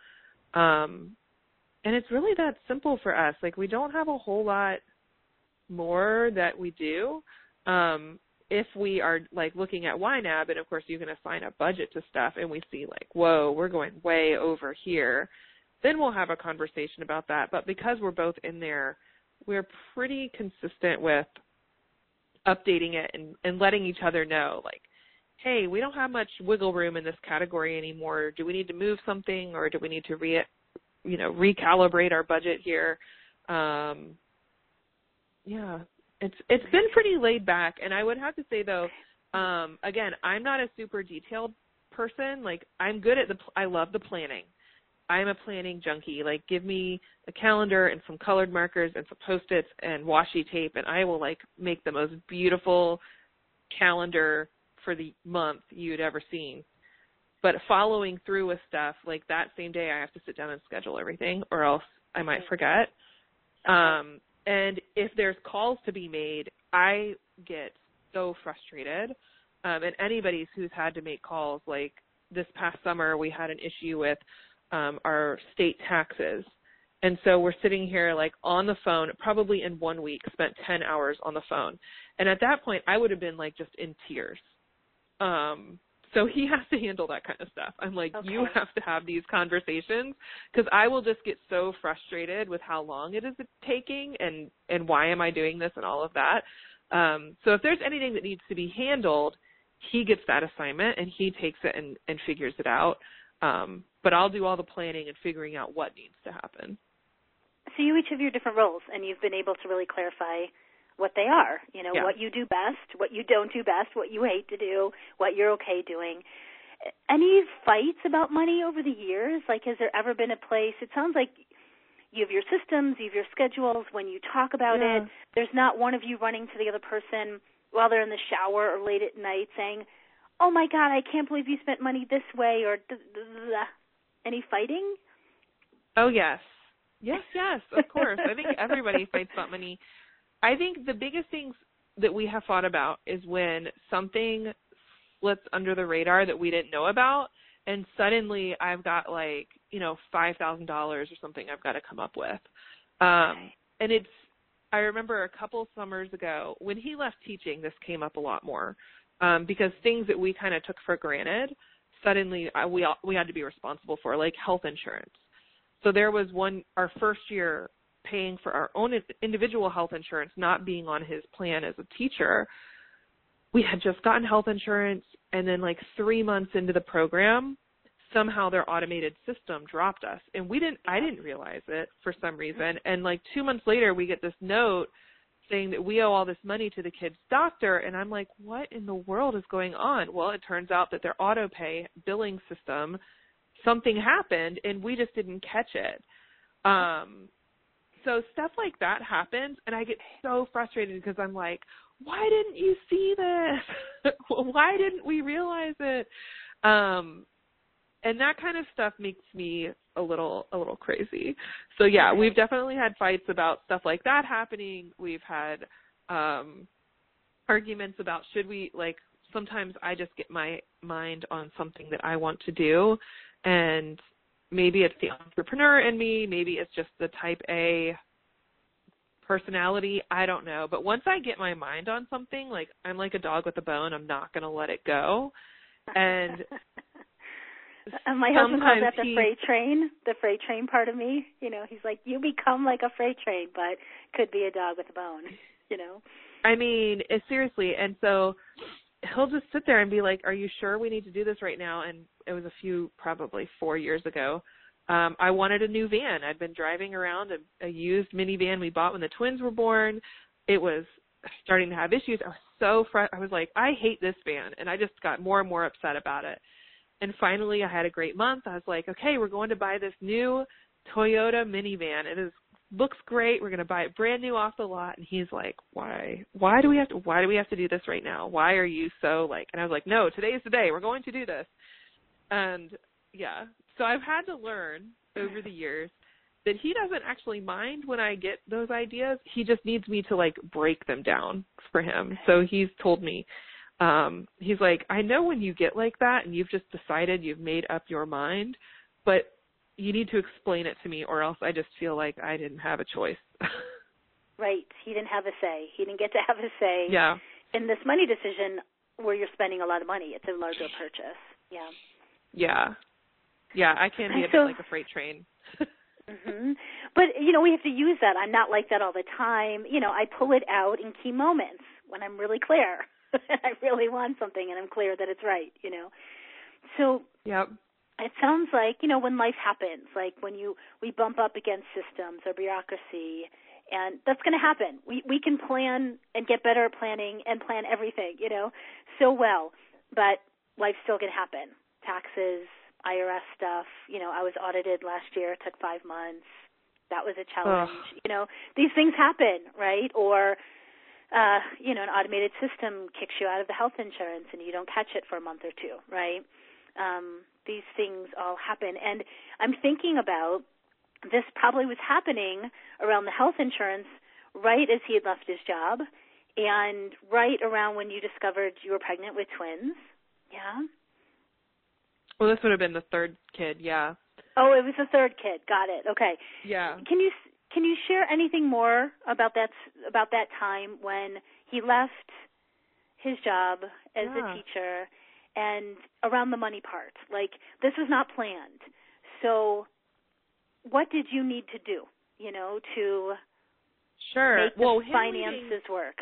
Speaker 3: Um, and it's really that simple for us. Like we don't have a whole lot more that we do. Um, if we are like looking at YNAB, and of course you can assign a budget to stuff, and we see like, whoa, we're going way over here, then we'll have a conversation about that. But because we're both in there, we're pretty consistent with updating it and, and letting each other know, like, hey, we don't have much wiggle room in this category anymore. Do we need to move something, or do we need to re, you know, recalibrate our budget here? Um, yeah, it's it's been pretty laid back, and I would have to say though, um, again, I'm not a super detailed person. Like I'm good at the I love the planning. I'm a planning junkie. Like give me a calendar and some colored markers and some post-its and washi tape and I will like make the most beautiful calendar for the month you'd ever seen. But following through with stuff, like that same day I have to sit down and schedule everything or else I might forget. Um and if there's calls to be made, I get so frustrated. Um, and anybody who's had to make calls, like this past summer, we had an issue with um, our state taxes. And so we're sitting here like on the phone, probably in one week, spent 10 hours on the phone. And at that point, I would have been like just in tears. Um, so he has to handle that kind of stuff. I'm like, okay. you have to have these conversations because I will just get so frustrated with how long it is taking and and why am I doing this and all of that. Um, so if there's anything that needs to be handled, he gets that assignment and he takes it and, and figures it out. Um, but I'll do all the planning and figuring out what needs to happen.
Speaker 2: So you each have your different roles, and you've been able to really clarify what they are. You know, yeah. what you do best, what you don't do best, what you hate to do, what you're okay doing. Any fights about money over the years? Like, has there ever been a place? It sounds like you have your systems, you have your schedules. When you talk about yeah. it, there's not one of you running to the other person while they're in the shower or late at night saying, "Oh my God, I can't believe you spent money this way," or any fighting?
Speaker 3: Oh yes, yes, yes. Of course. I think everybody fights about money. I think the biggest things that we have thought about is when something slips under the radar that we didn't know about and suddenly I've got like, you know, five thousand dollars or something I've got to come up with. Um and it's I remember a couple summers ago when he left teaching this came up a lot more. Um because things that we kind of took for granted suddenly uh, we we had to be responsible for like health insurance. So there was one our first year paying for our own individual health insurance, not being on his plan as a teacher, we had just gotten health insurance and then like three months into the program, somehow their automated system dropped us and we didn't I didn't realize it for some reason. And like two months later we get this note saying that we owe all this money to the kid's doctor and I'm like, what in the world is going on? Well, it turns out that their auto pay billing system something happened and we just didn't catch it. Um so stuff like that happens and I get so frustrated because I'm like, why didn't you see this? why didn't we realize it? Um and that kind of stuff makes me a little a little crazy. So yeah, we've definitely had fights about stuff like that happening. We've had um arguments about should we like sometimes I just get my mind on something that I want to do and maybe it's the entrepreneur in me, maybe it's just the type A personality, I don't know. But once I get my mind on something, like I'm like a dog with a bone, I'm not going to let it go. And
Speaker 2: my husband calls that the he, freight train, the freight train part of me. You know, he's like, you become like a freight train, but could be a dog with a bone. You know.
Speaker 3: I mean, seriously, and so he'll just sit there and be like, "Are you sure we need to do this right now?" And it was a few, probably four years ago. Um, I wanted a new van. I'd been driving around a, a used minivan we bought when the twins were born. It was starting to have issues. I was so fr- I was like, I hate this van, and I just got more and more upset about it. And finally, I had a great month. I was like, okay, we're going to buy this new Toyota minivan. It is looks great. We're going to buy it brand new off the lot. And he's like, why? Why do we have to? Why do we have to do this right now? Why are you so like? And I was like, no, today is the day. We're going to do this. And yeah, so I've had to learn over the years that he doesn't actually mind when I get those ideas. He just needs me to like break them down for him. So he's told me, um he's like i know when you get like that and you've just decided you've made up your mind but you need to explain it to me or else i just feel like i didn't have a choice.
Speaker 2: Right. He didn't have a say. He didn't get to have a say
Speaker 3: yeah.
Speaker 2: in this money decision where you're spending a lot of money. It's a larger purchase. Yeah
Speaker 3: yeah yeah i can be a so, bit like a freight train
Speaker 2: mhm but you know we have to use that i'm not like that all the time you know i pull it out in key moments when i'm really clear I really want something and I'm clear that it's right, you know. So
Speaker 3: Yep.
Speaker 2: It sounds like, you know, when life happens, like when you we bump up against systems or bureaucracy and that's going to happen. We we can plan and get better at planning and plan everything, you know, so well, but life's still going to happen. Taxes, IRS stuff, you know, I was audited last year, it took 5 months. That was a challenge. Ugh. You know, these things happen, right? Or uh, you know, an automated system kicks you out of the health insurance and you don't catch it for a month or two, right? Um, these things all happen. And I'm thinking about this probably was happening around the health insurance right as he had left his job and right around when you discovered you were pregnant with twins. Yeah.
Speaker 3: Well, this would have been the third kid, yeah.
Speaker 2: Oh, it was the third kid. Got it. Okay.
Speaker 3: Yeah.
Speaker 2: Can you can you share anything more about that about that time when he left his job as yeah. a teacher and around the money part? Like this was not planned. So what did you need to do, you know, to
Speaker 3: sure
Speaker 2: make
Speaker 3: well,
Speaker 2: finances
Speaker 3: leaving,
Speaker 2: work?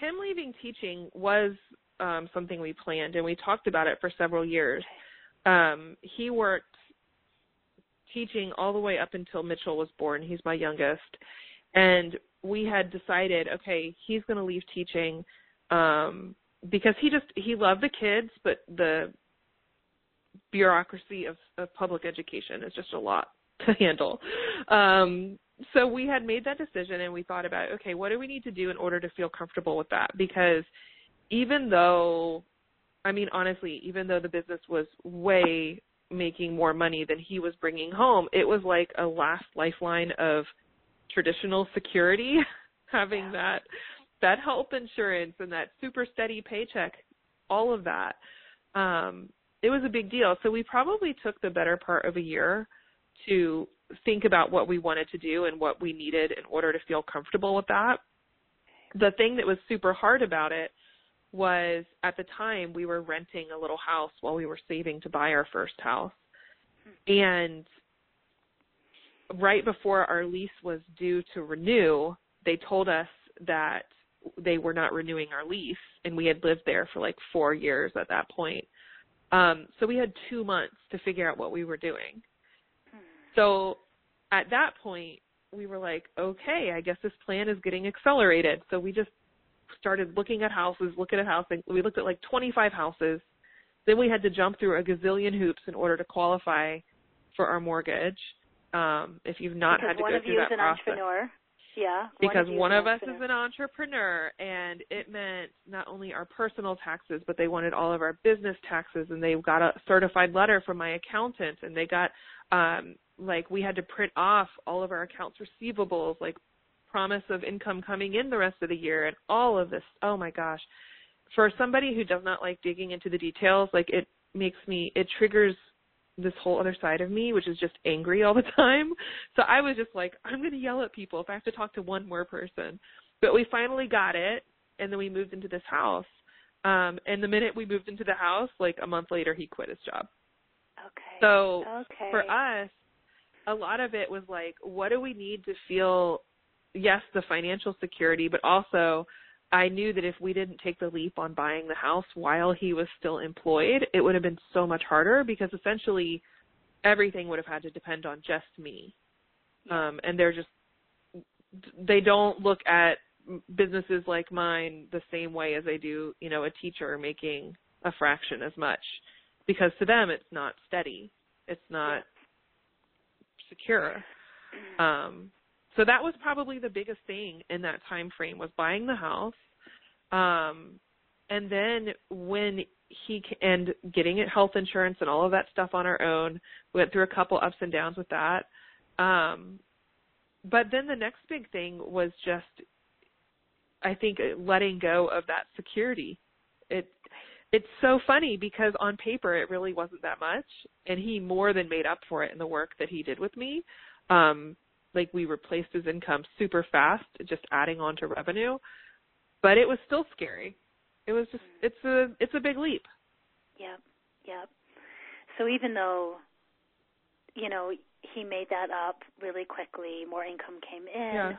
Speaker 3: Him leaving teaching was um something we planned and we talked about it for several years. Um he worked teaching all the way up until Mitchell was born. He's my youngest. And we had decided, okay, he's going to leave teaching um because he just he loved the kids, but the bureaucracy of, of public education is just a lot to handle. Um so we had made that decision and we thought about, okay, what do we need to do in order to feel comfortable with that? Because even though I mean, honestly, even though the business was way making more money than he was bringing home, it was like a last lifeline of traditional security having yeah. that that health insurance and that super steady paycheck, all of that. Um it was a big deal. So we probably took the better part of a year to think about what we wanted to do and what we needed in order to feel comfortable with that. The thing that was super hard about it was at the time we were renting a little house while we were saving to buy our first house. And right before our lease was due to renew, they told us that they were not renewing our lease and we had lived there for like 4 years at that point. Um so we had 2 months to figure out what we were doing. So at that point we were like, okay, I guess this plan is getting accelerated. So we just started looking at houses, looking at houses. We looked at like 25 houses. Then we had to jump through a gazillion hoops in order to qualify for our mortgage. Um, if you've not
Speaker 2: because
Speaker 3: had to
Speaker 2: one
Speaker 3: go
Speaker 2: of
Speaker 3: through
Speaker 2: you
Speaker 3: that
Speaker 2: is an
Speaker 3: process.
Speaker 2: entrepreneur. Yeah.
Speaker 3: Because
Speaker 2: one,
Speaker 3: one
Speaker 2: of,
Speaker 3: of us is an entrepreneur and it meant not only our personal taxes, but they wanted all of our business taxes and they got a certified letter from my accountant and they got um like we had to print off all of our accounts receivables, like promise of income coming in the rest of the year and all of this. Oh my gosh. For somebody who does not like digging into the details, like it makes me it triggers this whole other side of me, which is just angry all the time. So I was just like, I'm going to yell at people if I have to talk to one more person. But we finally got it, and then we moved into this house. Um, and the minute we moved into the house, like a month later, he quit his job.
Speaker 2: Okay.
Speaker 3: So
Speaker 2: okay.
Speaker 3: for us, a lot of it was like, what do we need to feel? Yes, the financial security, but also I knew that if we didn't take the leap on buying the house while he was still employed, it would have been so much harder because essentially everything would have had to depend on just me. Um, and they're just, they don't look at businesses like mine the same way as they do, you know, a teacher making a fraction as much because to them it's not steady. It's not secure. Um, so that was probably the biggest thing in that time frame was buying the house. Um and then when he and getting it health insurance and all of that stuff on our own we went through a couple ups and downs with that. Um but then the next big thing was just i think letting go of that security. It it's so funny because on paper it really wasn't that much and he more than made up for it in the work that he did with me. Um like we replaced his income super fast, just adding on to revenue. But it was still scary. It was just it's a it's a big leap.
Speaker 2: Yep. Yep. So even though you know, he made that up really quickly, more income came in.
Speaker 3: Yeah.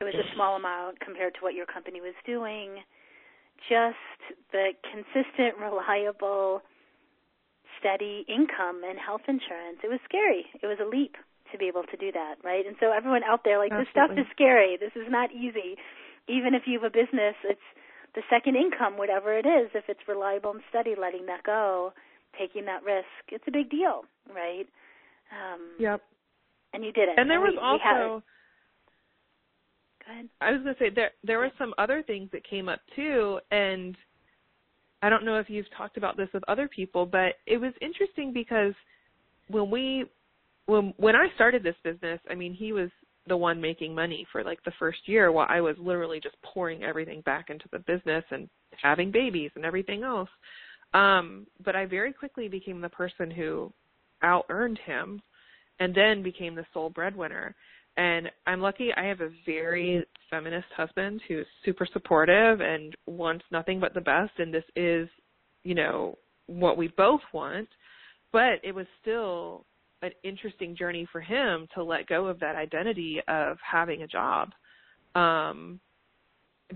Speaker 2: It was a small amount compared to what your company was doing. Just the consistent, reliable, steady income and health insurance. It was scary. It was a leap to be able to do that, right? And so everyone out there, like
Speaker 3: Absolutely.
Speaker 2: this stuff is scary. This is not easy. Even if you have a business, it's the second income, whatever it is. If it's reliable and steady, letting that go, taking that risk, it's a big deal, right? Um,
Speaker 3: Yep.
Speaker 2: And you did it.
Speaker 3: And there was
Speaker 2: we, we
Speaker 3: also
Speaker 2: Go ahead.
Speaker 3: I was going to say there there were some other things that came up too and I don't know if you've talked about this with other people, but it was interesting because when we when when I started this business, I mean, he was the one making money for like the first year while I was literally just pouring everything back into the business and having babies and everything else. Um, but I very quickly became the person who out earned him and then became the sole breadwinner. And I'm lucky I have a very feminist husband who's super supportive and wants nothing but the best and this is, you know, what we both want. But it was still an interesting journey for him to let go of that identity of having a job. Um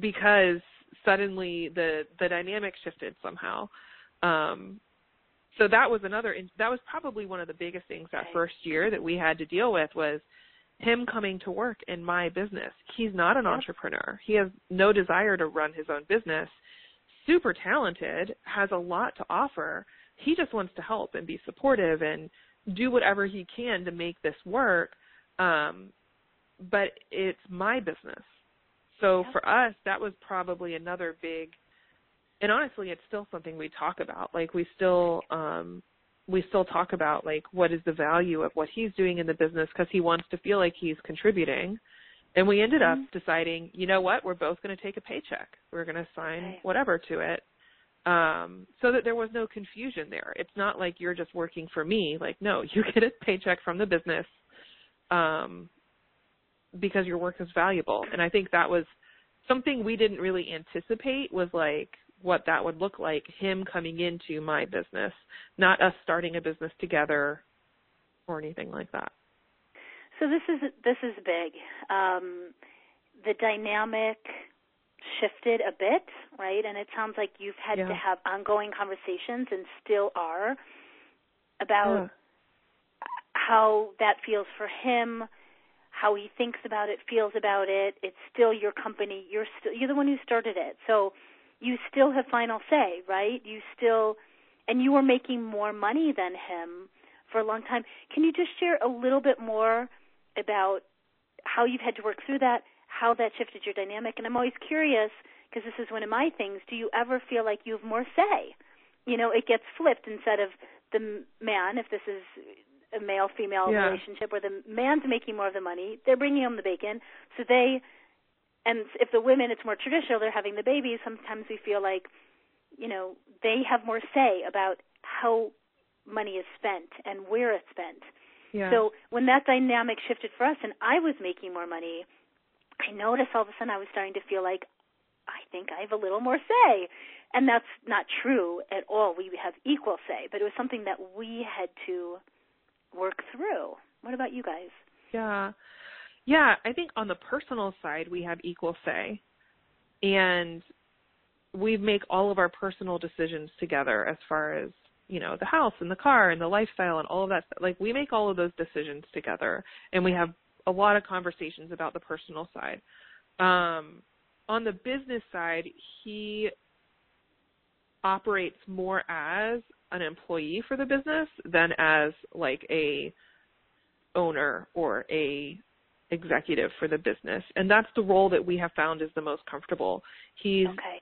Speaker 3: because suddenly the the dynamic shifted somehow. Um so that was another that was probably one of the biggest things that first year that we had to deal with was him coming to work in my business. He's not an entrepreneur. He has no desire to run his own business. Super talented has a lot to offer. He just wants to help and be supportive and do whatever he can to make this work um but it's my business so
Speaker 2: Yeah.
Speaker 3: for us that was probably another big and honestly it's still something we talk about like we still um we still talk about like what is the value of what he's doing in the business because he wants to feel like he's contributing and we ended up
Speaker 2: Mhm.
Speaker 3: deciding you know what we're both going to take a paycheck we're going to sign
Speaker 2: Right.
Speaker 3: whatever to it um so that there was no confusion there. It's not like you're just working for me. Like no you get a paycheck from the business um because your work is valuable. And i think that was something we didn't really anticipate was like what that would look like him coming into my business not us starting a business together or anything like that.
Speaker 2: So this is this is big. Um, the dynamic shifted a bit, right? And it sounds like you've had
Speaker 3: Yeah.
Speaker 2: to have ongoing conversations and still are about
Speaker 3: Yeah.
Speaker 2: how that feels for him, how he thinks about it, feels about it. It's still your company. You're still you're the one who started it. So you still have final say, right? You still and you were making more money than him for a long time. Can you just share a little bit more about how you've had to work through that, how that shifted your dynamic? And I'm always curious because this is one of my things. Do you ever feel like you have more say? You know, it gets flipped instead of the man, if this is a male female
Speaker 3: yeah.
Speaker 2: relationship where the man's making more of the money, they're bringing home the bacon, so they and if the women it's more traditional, they're having the babies, sometimes we feel like you know, they have more say about how money is spent and where it's spent.
Speaker 3: Yeah.
Speaker 2: So when that dynamic shifted for us and I was making more money, I noticed all of a sudden I was starting to feel like I think I have a little more say. And that's not true at all. We have equal say, but it was something that we had to work through. What about you guys?
Speaker 3: Yeah. Yeah, I think on the personal side we have equal say. And we make all of our personal decisions together as far as, you know, the house and the car and the lifestyle and all of that. Like, we make all of those decisions together and we have a lot of conversations about the personal side. Um on the business side, he operates more as an employee for the business than as like a owner or a executive for the business and that's the role that we have found is the most comfortable he's
Speaker 2: okay.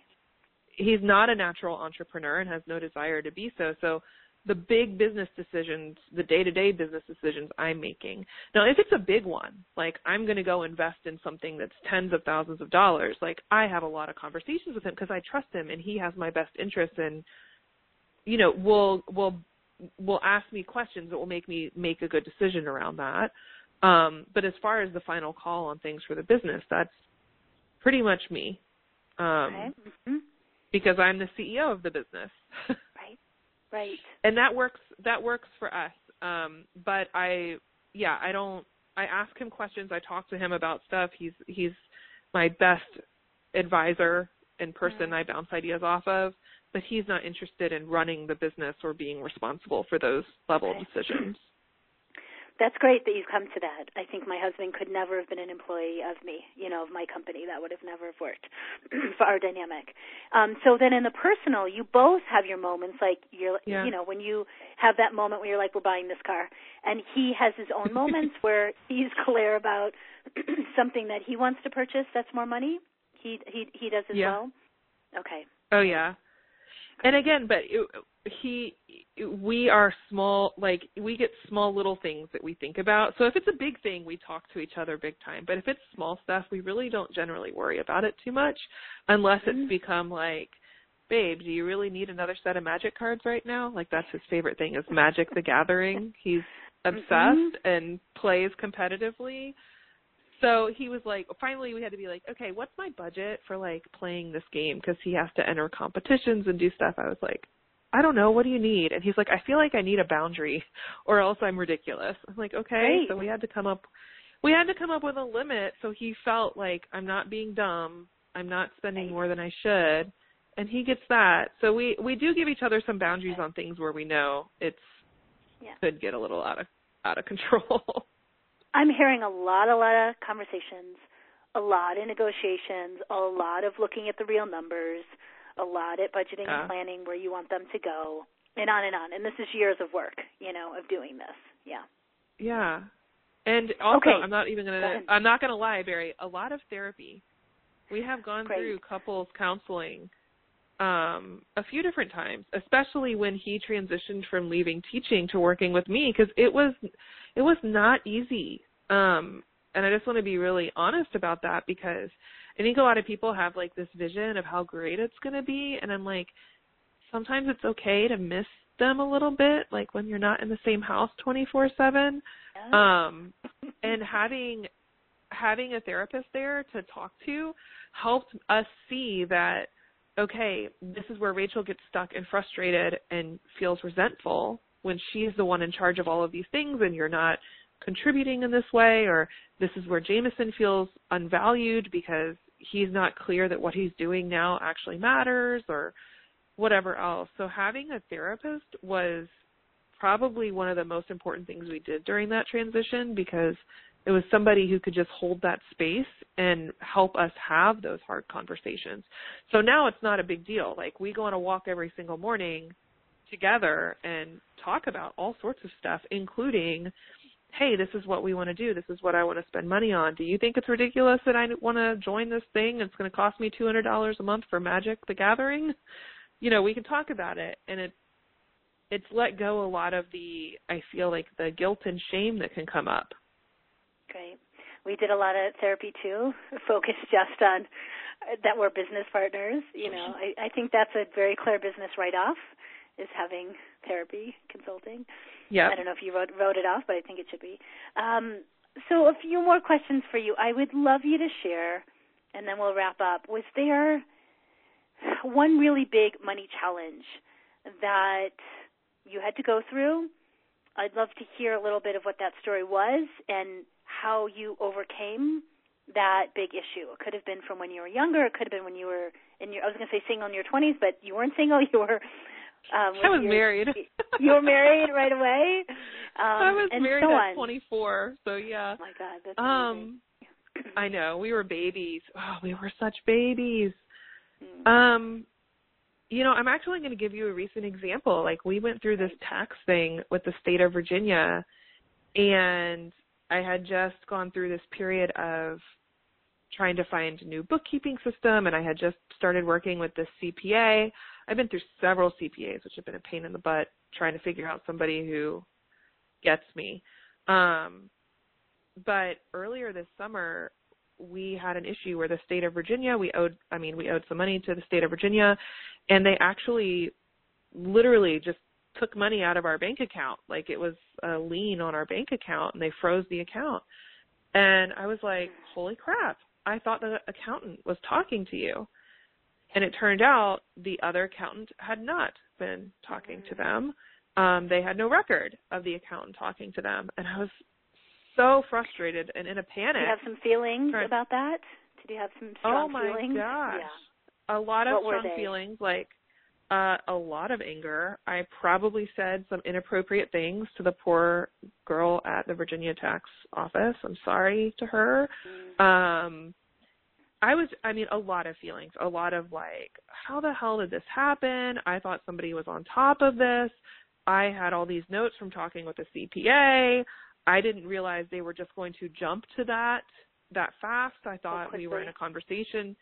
Speaker 3: he's not a natural entrepreneur and has no desire to be so so the big business decisions the day to day business decisions i'm making now if it's a big one like i'm going to go invest in something that's tens of thousands of dollars like i have a lot of conversations with him because i trust him and he has my best interest in you know will will will ask me questions that will make me make a good decision around that. Um, but as far as the final call on things for the business, that's pretty much me. Um,
Speaker 2: okay. Mm-hmm.
Speaker 3: because I'm the CEO of the business.
Speaker 2: right.
Speaker 3: And that works that works for us. Um, but I yeah, I don't I ask him questions, I talk to him about stuff. He's he's my best advisor and person
Speaker 2: mm-hmm.
Speaker 3: I bounce ideas off of but he's not interested in running the business or being responsible for those level
Speaker 2: okay.
Speaker 3: decisions.
Speaker 2: That's great that you've come to that. I think my husband could never have been an employee of me, you know, of my company. That would have never have worked for our dynamic. Um, so then in the personal, you both have your moments like you're,
Speaker 3: yeah.
Speaker 2: you know, when you have that moment where you're like, we're buying this car. And he has his own moments where he's clear about something that he wants to purchase that's more money. He, he, he does as
Speaker 3: yeah.
Speaker 2: well. Okay.
Speaker 3: Oh yeah and again but it, he we are small like we get small little things that we think about so if it's a big thing we talk to each other big time but if it's small stuff we really don't generally worry about it too much unless
Speaker 2: mm-hmm.
Speaker 3: it's become like babe do you really need another set of magic cards right now like that's his favorite thing is magic the gathering he's
Speaker 2: mm-hmm.
Speaker 3: obsessed mm-hmm. and plays competitively so he was like finally we had to be like okay what's my budget for like playing this game? Because he has to enter competitions and do stuff. I was like i don't know. What do you need? And he's like i feel like i need a boundary or else i'm ridiculous. I'm like okay.
Speaker 2: Great.
Speaker 3: so we had to come up we had to come up with a limit. So he felt like i'm not being dumb. I'm not spending more than i should. And he gets that. So we we do give each other some boundaries on things where we know it's
Speaker 2: yeah.
Speaker 3: could get a little out of out of control
Speaker 2: I'm hearing a lot, a lot of conversations, a lot of negotiations, a lot of looking at the real numbers, a lot at budgeting
Speaker 3: uh,
Speaker 2: and planning where you want them to go, and on and on. And this is years of work, you know, of doing this. Yeah.
Speaker 3: Yeah. And also,
Speaker 2: okay.
Speaker 3: I'm not even gonna.
Speaker 2: Go
Speaker 3: I'm not gonna lie, Bari. A lot of therapy. We have gone
Speaker 2: Great.
Speaker 3: through couples counseling um a few different times especially when he transitioned from leaving teaching to working with me because it was it was not easy um and i just want to be really honest about that because i think a lot of people have like this vision of how great it's going to be and i'm like sometimes it's okay to miss them a little bit like when you're not in the same house 24/7 um and having having a therapist there to talk to helped us see that okay, this is where Rachel gets stuck and frustrated and feels resentful when she's the one in charge of all of these things and you're not contributing in this way, or this is where Jameson feels unvalued because he's not clear that what he's doing now actually matters, or whatever else. So having a therapist was probably one of the most important things we did during that transition because It was somebody who could just hold that space and help us have those hard conversations. So now it's not a big deal. Like we go on a walk every single morning together and talk about all sorts of stuff, including, hey, this is what we want to do. This is what I want to spend money on. Do you think it's ridiculous that I want to join this thing? It's going to cost me $200 a month for Magic the Gathering. You know, we can talk about it and it it's let go a lot of the I feel like the guilt and shame that can come up.
Speaker 2: Great. We did a lot of therapy too, focused just on uh, that we're business partners. You know, I, I think that's a very clear business write off is having therapy consulting.
Speaker 3: Yeah.
Speaker 2: I don't know if you wrote wrote it off, but I think it should be. Um, so a few more questions for you. I would love you to share, and then we'll wrap up. Was there one really big money challenge that you had to go through? I'd love to hear a little bit of what that story was and how you overcame that big issue. It could have been from when you were younger. It could have been when you were in your. I was going to say single in your twenties, but you weren't single. You were. Um,
Speaker 3: I was married.
Speaker 2: you were married right away. Um,
Speaker 3: I was married
Speaker 2: so
Speaker 3: at
Speaker 2: on.
Speaker 3: 24, so yeah.
Speaker 2: Oh my God, that's
Speaker 3: um, I know we were babies. Oh, we were such babies.
Speaker 2: amazing.
Speaker 3: Um, you know, I'm actually going to give you a recent example. Like we went through this tax thing with the state of Virginia, and I had just gone through this period of trying to find a new bookkeeping system, and I had just started working with this CPA. I've been through several CPAs, which have been a pain in the butt trying to figure out somebody who gets me. Um, but earlier this summer, we had an issue where the state of Virginia, we owed, I mean, we owed some money to the state of Virginia, and they actually literally just took money out of our bank account. Like it was a lien on our bank account, and they froze the account. And I was like, holy crap, I thought the accountant was talking to you. And it turned out the other accountant had not been talking to them. Um, they had no record of the accountant talking to them. And I was so frustrated and in a panic.
Speaker 2: Did you have some feelings
Speaker 3: Right.
Speaker 2: about that? Did you have some strong feelings?
Speaker 3: oh my
Speaker 2: feelings?
Speaker 3: gosh.
Speaker 2: Yeah.
Speaker 3: A lot of
Speaker 2: What
Speaker 3: strong feelings, like uh, a lot of anger. I probably said some inappropriate things to the poor girl at the Virginia tax office. I'm sorry to her.
Speaker 2: Mm.
Speaker 3: Um, I was, I mean, a lot of feelings, a lot of like, how the hell did this happen? I thought somebody was on top of this. I had all these notes from talking with the CPA. I didn't realize they were just going to jump to that that fast. I thought we were in a conversation.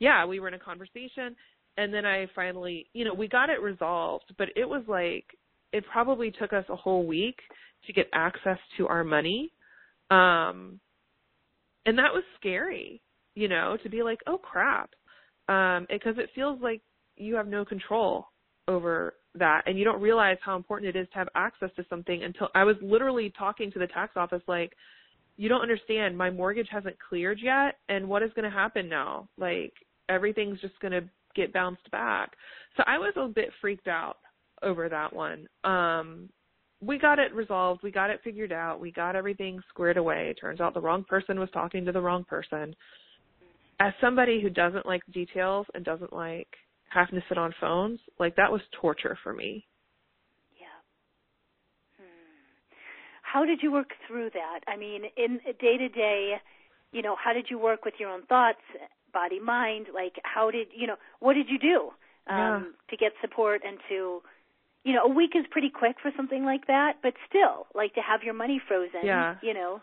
Speaker 3: Yeah, we were in a conversation and then I finally, you know, we got it resolved, but it was like it probably took us a whole week to get access to our money. Um and that was scary, you know, to be like, "Oh crap." Um because it feels like you have no control over that and you don't realize how important it is to have access to something until I was literally talking to the tax office like you don't understand. My mortgage hasn't cleared yet and what is going to happen now? Like everything's just going to get bounced back. So i was a bit freaked out over that one. Um we got it resolved. We got it figured out. We got everything squared away. Turns out the wrong person was talking to the wrong person as somebody who doesn't like details and doesn't like having to sit on phones like that was torture for me
Speaker 2: Yeah. Hmm. How did you work through that? I mean, in day to day, you know, how did you work with your own thoughts, body, mind? Like, how did you know? What did you do um, to get support and to, you know, a week is pretty quick for something like that, but still, like to have your money frozen.
Speaker 3: Yeah.
Speaker 2: You know,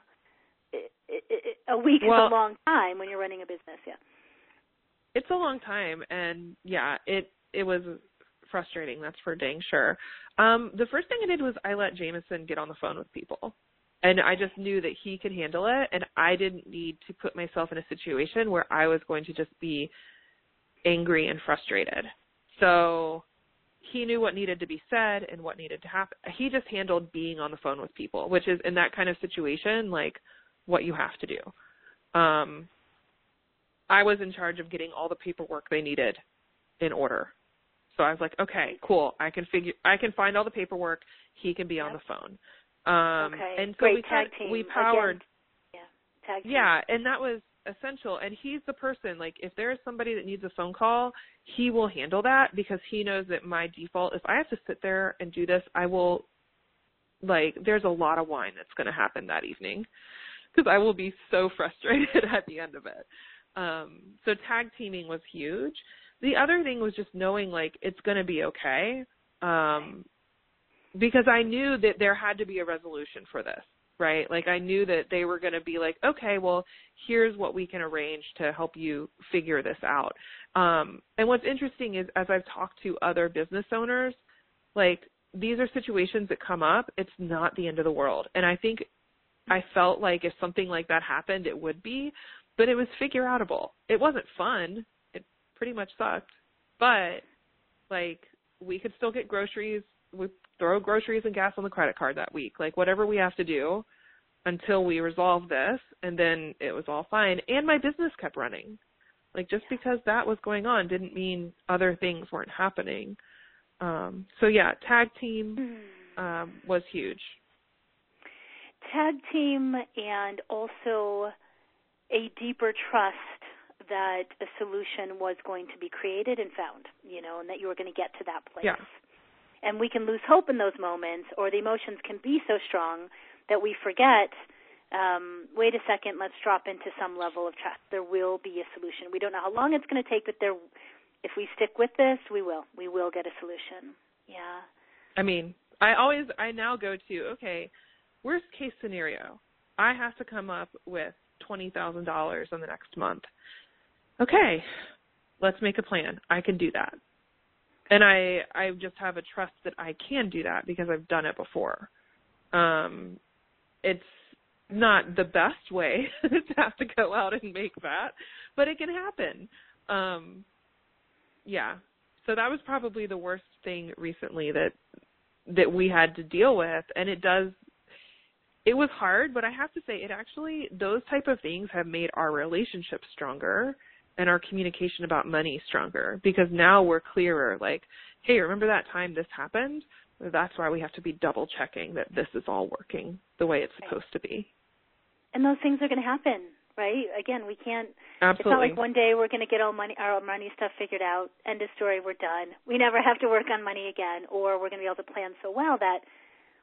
Speaker 2: a week
Speaker 3: Well-
Speaker 2: is a long time when you're running a business. Yeah.
Speaker 3: it's a long time and yeah it it was frustrating that's for dang sure um the first thing i did was i let jameson get on the phone with people and i just knew that he could handle it and i didn't need to put myself in a situation where i was going to just be angry and frustrated so he knew what needed to be said and what needed to happen he just handled being on the phone with people which is in that kind of situation like what you have to do um I was in charge of getting all the paperwork they needed in order. So I was like, okay, cool. I can figure I can find all the paperwork. He can be on the phone. Um
Speaker 2: okay.
Speaker 3: and so
Speaker 2: Great
Speaker 3: we
Speaker 2: tag
Speaker 3: kind-
Speaker 2: team.
Speaker 3: we
Speaker 2: Again,
Speaker 3: powered
Speaker 2: yeah. Tag team.
Speaker 3: yeah, and that was essential and he's the person like if there is somebody that needs a phone call, he will handle that because he knows that my default if I have to sit there and do this, I will like there's a lot of wine that's going to happen that evening. Because I will be so frustrated at the end of it. Um, so tag teaming was huge. The other thing was just knowing like it's going to be okay. Um, because I knew that there had to be a resolution for this, right? Like I knew that they were going to be like, okay, well, here's what we can arrange to help you figure this out. Um, and what's interesting is as I've talked to other business owners, like these are situations that come up. It's not the end of the world. And I think I felt like if something like that happened, it would be, but it was figure outable. It wasn't fun. It pretty much sucked, but like we could still get groceries. We throw groceries and gas on the credit card that week. Like whatever we have to do until we resolve this, and then it was all fine. And my business kept running. Like just because that was going on didn't mean other things weren't happening. Um, so yeah, tag team hmm. um, was huge.
Speaker 2: Tag team and also a deeper trust that a solution was going to be created and found, you know, and that you were going to get to that place.
Speaker 3: Yeah.
Speaker 2: And we can lose hope in those moments, or the emotions can be so strong that we forget. Um, wait a second, let's drop into some level of trust. There will be a solution. We don't know how long it's going to take, but there if we stick with this, we will. We will get a solution. Yeah.
Speaker 3: I mean, I always I now go to okay, worst case scenario. I have to come up with twenty thousand dollars in the next month. Okay, let's make a plan. I can do that, and I I just have a trust that I can do that because I've done it before. Um, it's not the best way to have to go out and make that, but it can happen. Um, yeah. So that was probably the worst thing recently that that we had to deal with and it does it was hard, but I have to say it actually those type of things have made our relationship stronger and our communication about money stronger because now we're clearer like, hey, remember that time this happened? That's why we have to be double checking that this is all working the way it's supposed to be.
Speaker 2: And those things are going to happen right? Again, we can't.
Speaker 3: Absolutely.
Speaker 2: It's not like one day we're going to get all money, our money stuff figured out. End of story. We're done. We never have to work on money again, or we're going to be able to plan so well that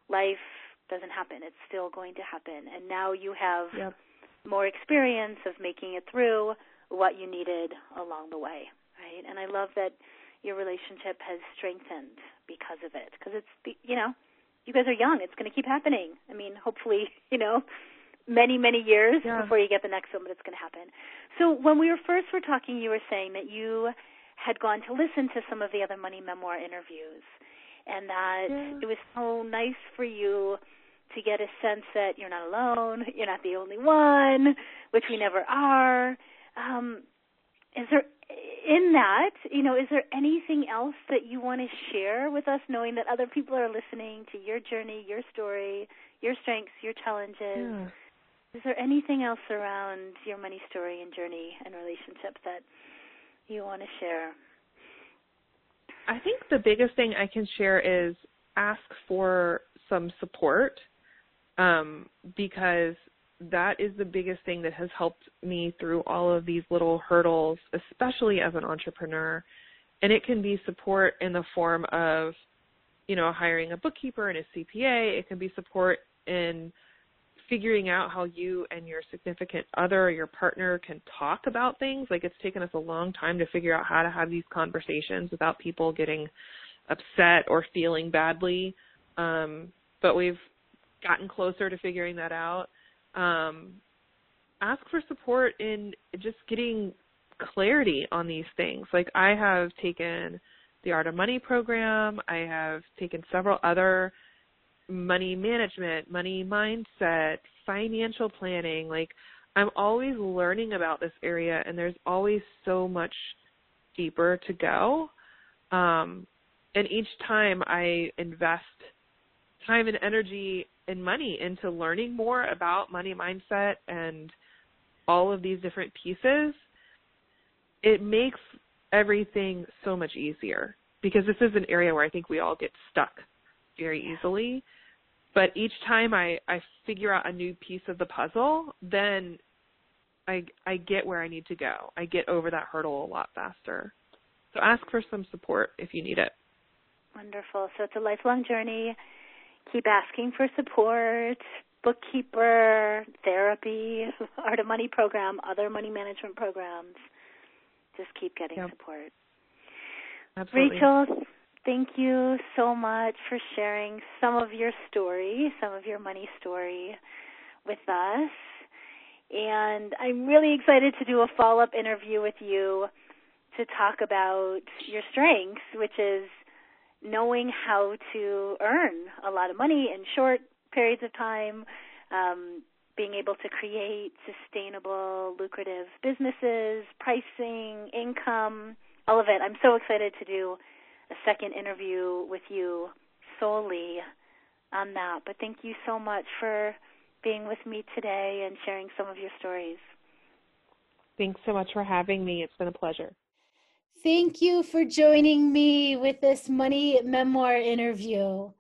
Speaker 2: life doesn't happen. It's still going to happen, and now you have
Speaker 3: yep.
Speaker 2: more experience of making it through what you needed along the way, right? And I love that your relationship has strengthened because of it, because it's you know you guys are young. It's going to keep happening. I mean, hopefully, you know, many many years
Speaker 3: yeah.
Speaker 2: before you get the next one but it's going to happen so when we were first were talking you were saying that you had gone to listen to some of the other money memoir interviews and that
Speaker 3: yeah.
Speaker 2: it was so nice for you to get a sense that you're not alone you're not the only one which we never are um is there in that you know is there anything else that you want to share with us knowing that other people are listening to your journey your story your strengths your challenges
Speaker 3: yeah.
Speaker 2: Is there anything else around your money story and journey and relationship that you want to share?
Speaker 3: I think the biggest thing I can share is ask for some support um, because that is the biggest thing that has helped me through all of these little hurdles, especially as an entrepreneur. And it can be support in the form of, you know, hiring a bookkeeper and a CPA. It can be support in figuring out how you and your significant other or your partner can talk about things. Like it's taken us a long time to figure out how to have these conversations without people getting upset or feeling badly. Um, but we've gotten closer to figuring that out. Um, ask for support in just getting clarity on these things. Like I have taken the Art of Money program. I have taken several other money management, money mindset, financial planning. Like I'm always learning about this area and there's always so much deeper to go. Um, and each time I invest time and energy and money into learning more about money mindset and all of these different pieces, it makes everything so much easier because this is an area where I think we all get stuck very easily but each time I I figure out a new piece of the puzzle, then I I get where I need to go. I get over that hurdle a lot faster. So ask for some support if you need it.
Speaker 2: Wonderful. So it's a lifelong journey. Keep asking for support. bookkeeper, therapy, art of money program, other money management programs. Just keep getting
Speaker 3: yep.
Speaker 2: support.
Speaker 3: Absolutely.
Speaker 2: Rachel, thank you so much for sharing some of your story, some of your money story with us. And I'm really excited to do a follow up interview with you to talk about your strengths, which is knowing how to earn a lot of money in short periods of time, um, being able to create sustainable, lucrative businesses, pricing, income, all of it. I'm so excited to do a second interview with you solely on that. But thank you so much for being with me today and sharing some of your stories.
Speaker 3: Thanks so much for having me. It's been a pleasure.
Speaker 1: Thank you for joining me with this money memoir interview.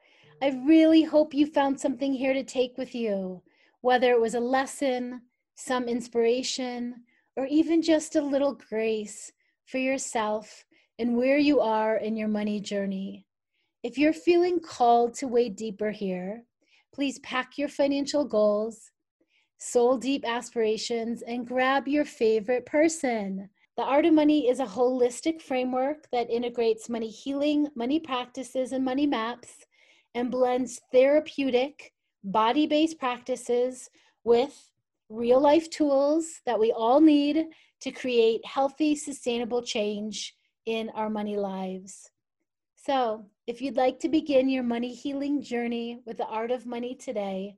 Speaker 1: I really hope you found something here to take with you, whether it was a lesson, some inspiration, or even just a little grace for yourself and where you are in your money journey. If you're feeling called to wade deeper here, please pack your financial goals, soul deep aspirations, and grab your favorite person. The Art of Money is a holistic framework that integrates money healing, money practices, and money maps and blends therapeutic, body based practices with real life tools that we all need to create healthy, sustainable change in our money lives. So, if you'd like to begin your money healing journey with the art of money today,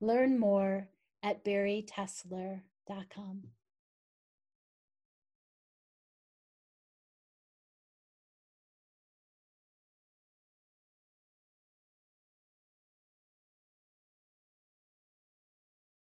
Speaker 1: learn more at baritessler.com.